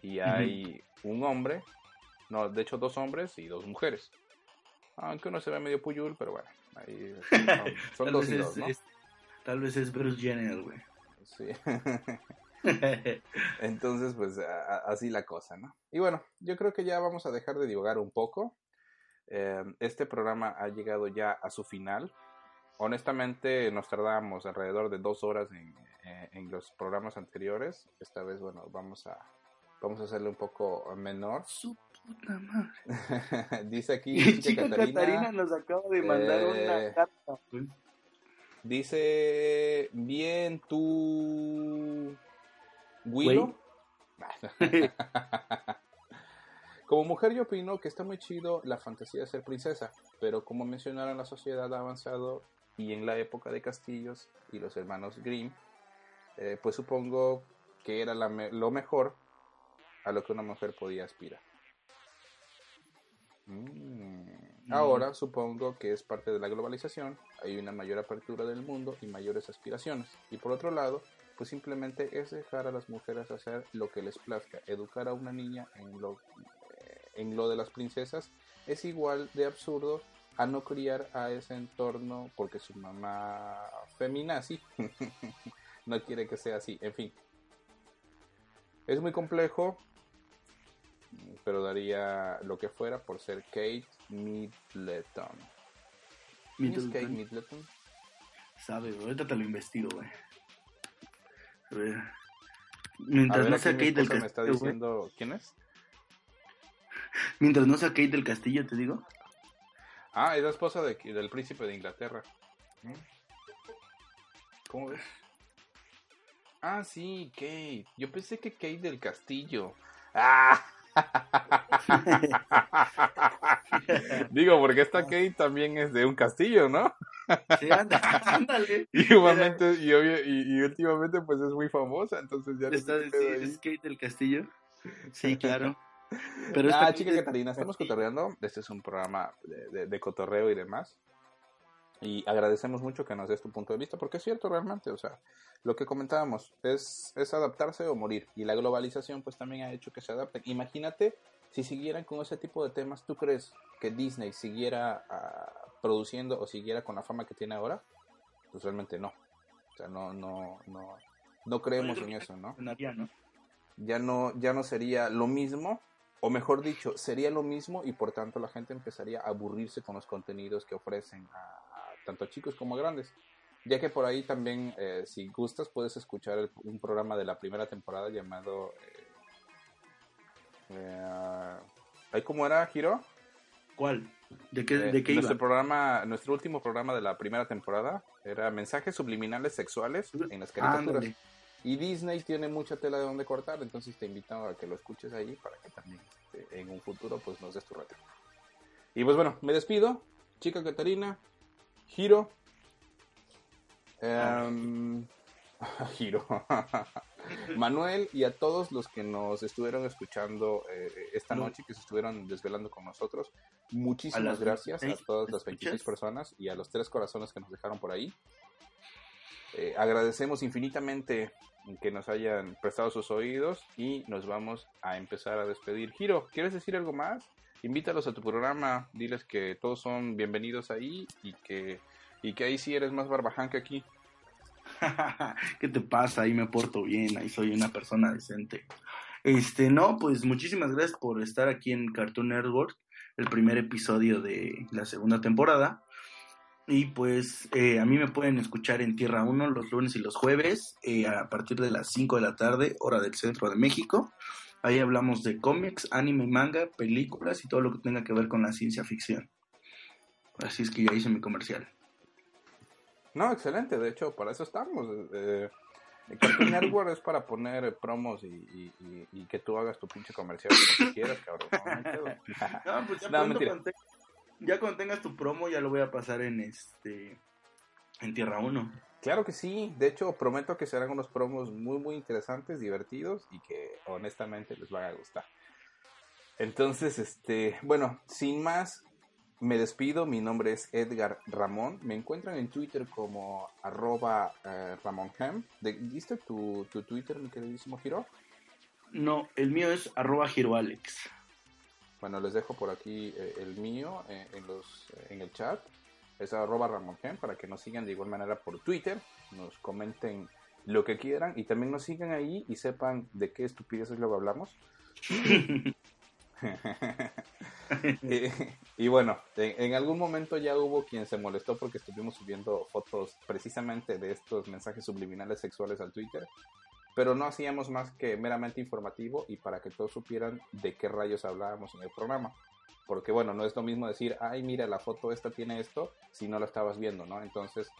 Y hay un hombre, no, de hecho dos hombres y dos mujeres. Aunque uno se ve medio puyul, pero bueno, ahí son, son dos y es- dos, ¿no? es- tal vez es Bruce Jenner, güey. Sí. Entonces, pues a- así la cosa, ¿no? Y bueno, yo creo que ya vamos a dejar de divagar un poco. Eh, este programa ha llegado ya a su final. Honestamente, nos tardamos alrededor de dos horas en, eh, en los programas anteriores. Esta vez, bueno, vamos a, vamos a hacerle un poco menor. Su puta madre. Dice aquí Y chica chica Catarina, nos acaba de mandar eh, una carta, güey. Dice, bien tú, Willow. como mujer yo opino que está muy chido la fantasía de ser princesa, pero como mencionaron la sociedad ha avanzado y en la época de castillos y los hermanos Grimm, eh, pues supongo que era la me- lo mejor a lo que una mujer podía aspirar. Mm. Ahora supongo que es parte de la globalización, hay una mayor apertura del mundo y mayores aspiraciones. Y por otro lado, pues simplemente es dejar a las mujeres hacer lo que les plazca. Educar a una niña en lo, eh, en lo de las princesas es igual de absurdo a no criar a ese entorno porque su mamá feminazi no quiere que sea así. En fin, es muy complejo, pero daría lo que fuera por ser Kate Middleton. ¿Quién es Kate Middleton. Middleton? Sabe, güey. Ahorita te lo investigo, güey. A ver. A Mientras ver, no sea Kate del esposa me está Castillo, güey. diciendo quién es. Mientras no sea Kate del Castillo, te digo. Ah, es la esposa de- del príncipe de Inglaterra. ¿Cómo ves? Ah, sí, Kate. Yo pensé que Kate del Castillo. Ah. Digo, porque esta Kate también es de un castillo, ¿no? Sí, anda, ándale. Y, últimamente, y, obvio- y- y últimamente pues es muy famosa, entonces ya no ¿Está, sí, ahí. ¿Es Kate del Castillo? Sí, claro. Pero ah, chica Catarina, estamos cotorreando. Este es un programa de, de- de cotorreo y demás. Y agradecemos mucho que nos des tu punto de vista, porque es cierto realmente, o sea, lo que comentábamos es, es adaptarse o morir. Y la globalización pues también ha hecho que se adapten. Imagínate si siguieran con ese tipo de temas, ¿tú crees que Disney siguiera ah, produciendo o siguiera con la fama que tiene ahora? Pues realmente no. O sea, no, no, no, no creemos en eso, ¿no? Ya no, ya no sería lo mismo, o mejor dicho, sería lo mismo y por tanto la gente empezaría a aburrirse con los contenidos que ofrecen a, tanto a chicos como a grandes. Ya que por ahí también, eh, si gustas, puedes escuchar un programa de la primera temporada llamado... Eh, eh, ¿Cómo era, Giro? ¿Cuál? ¿De qué, de qué nuestro programa, nuestro último programa de la primera temporada era mensajes subliminales sexuales en las caricaturas. Y Disney tiene mucha tela de donde cortar, entonces te invito a que lo escuches ahí para que también este, en un futuro pues nos des tu reto. Y pues bueno, me despido. Chica Catarina, Giro. Em, Giro. Manuel y a todos los que nos estuvieron escuchando eh, esta noche, que se estuvieron desvelando con nosotros. Muchísimas gracias a todas las 26 personas y a los tres corazones que nos dejaron por ahí. Eh, agradecemos infinitamente que nos hayan prestado sus oídos y nos vamos a empezar a despedir. Giro, ¿quieres decir algo más? Invítalos a tu programa, diles que todos son bienvenidos ahí y que, y que ahí sí eres más barbaján que aquí. ¿Qué te pasa? Ahí me porto bien, ahí soy una persona decente. Este, no, pues muchísimas gracias por estar aquí en Cartoon Network, el primer episodio de la segunda temporada. Y pues eh, a mí me pueden escuchar en Tierra 1 los lunes y los jueves eh, a partir de las 5 de la tarde, hora del centro de México. Ahí hablamos de cómics, anime, manga, películas y todo lo que tenga que ver con la ciencia ficción. Así es que ya hice mi comercial. No, excelente. De hecho, para eso estamos. Eh, Cartoon Network es para poner promos y, que tú hagas tu pinche comercial si quieras, cabrón. No, pues ya no, mentira ya cuando tengas tu promo ya lo voy a pasar en este en Tierra 1. Claro que sí, de hecho prometo que serán unos promos muy muy interesantes, divertidos y que honestamente les van a gustar. Entonces, este, bueno, sin más, me despido, mi nombre es Edgar Ramón, me encuentran en Twitter como arroba eh, ramonham. ¿Diste tu, tu Twitter, mi queridísimo Giro? No, el mío es arroba giroalex. Bueno, les dejo por aquí eh, el mío eh, en, los, en el chat. Es arroba Ramongen para que nos sigan de igual manera por Twitter. Nos comenten lo que quieran y también nos sigan ahí y sepan de qué estupideces luego hablamos. y, bueno, en, algún momento ya hubo quien se molestó porque estuvimos subiendo fotos precisamente de estos mensajes subliminales sexuales al Twitter pero no hacíamos más que meramente informativo y para que todos supieran de qué rayos hablábamos en el programa. Porque bueno, no es lo mismo decir, ay, mira, la foto esta tiene esto, si no la estabas viendo, ¿no? Entonces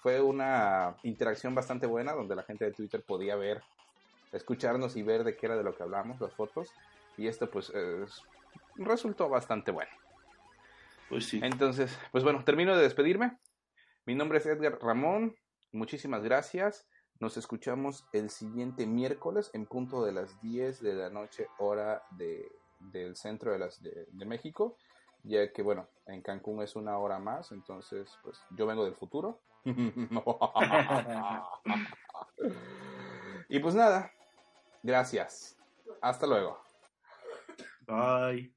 fue una interacción bastante buena donde la gente de Twitter podía ver, escucharnos y ver de qué era de lo que hablamos, las fotos. Y esto pues resultó bastante bueno. Pues sí. Entonces, pues bueno, termino de despedirme. Mi nombre es Edgar Ramón. Muchísimas gracias. Nos escuchamos el siguiente miércoles en punto de las 10 de la noche, hora de, del centro de, las, de, México, ya que, bueno, en Cancún es una hora más, entonces, pues yo vengo del futuro. y pues nada, gracias. Hasta luego. Bye.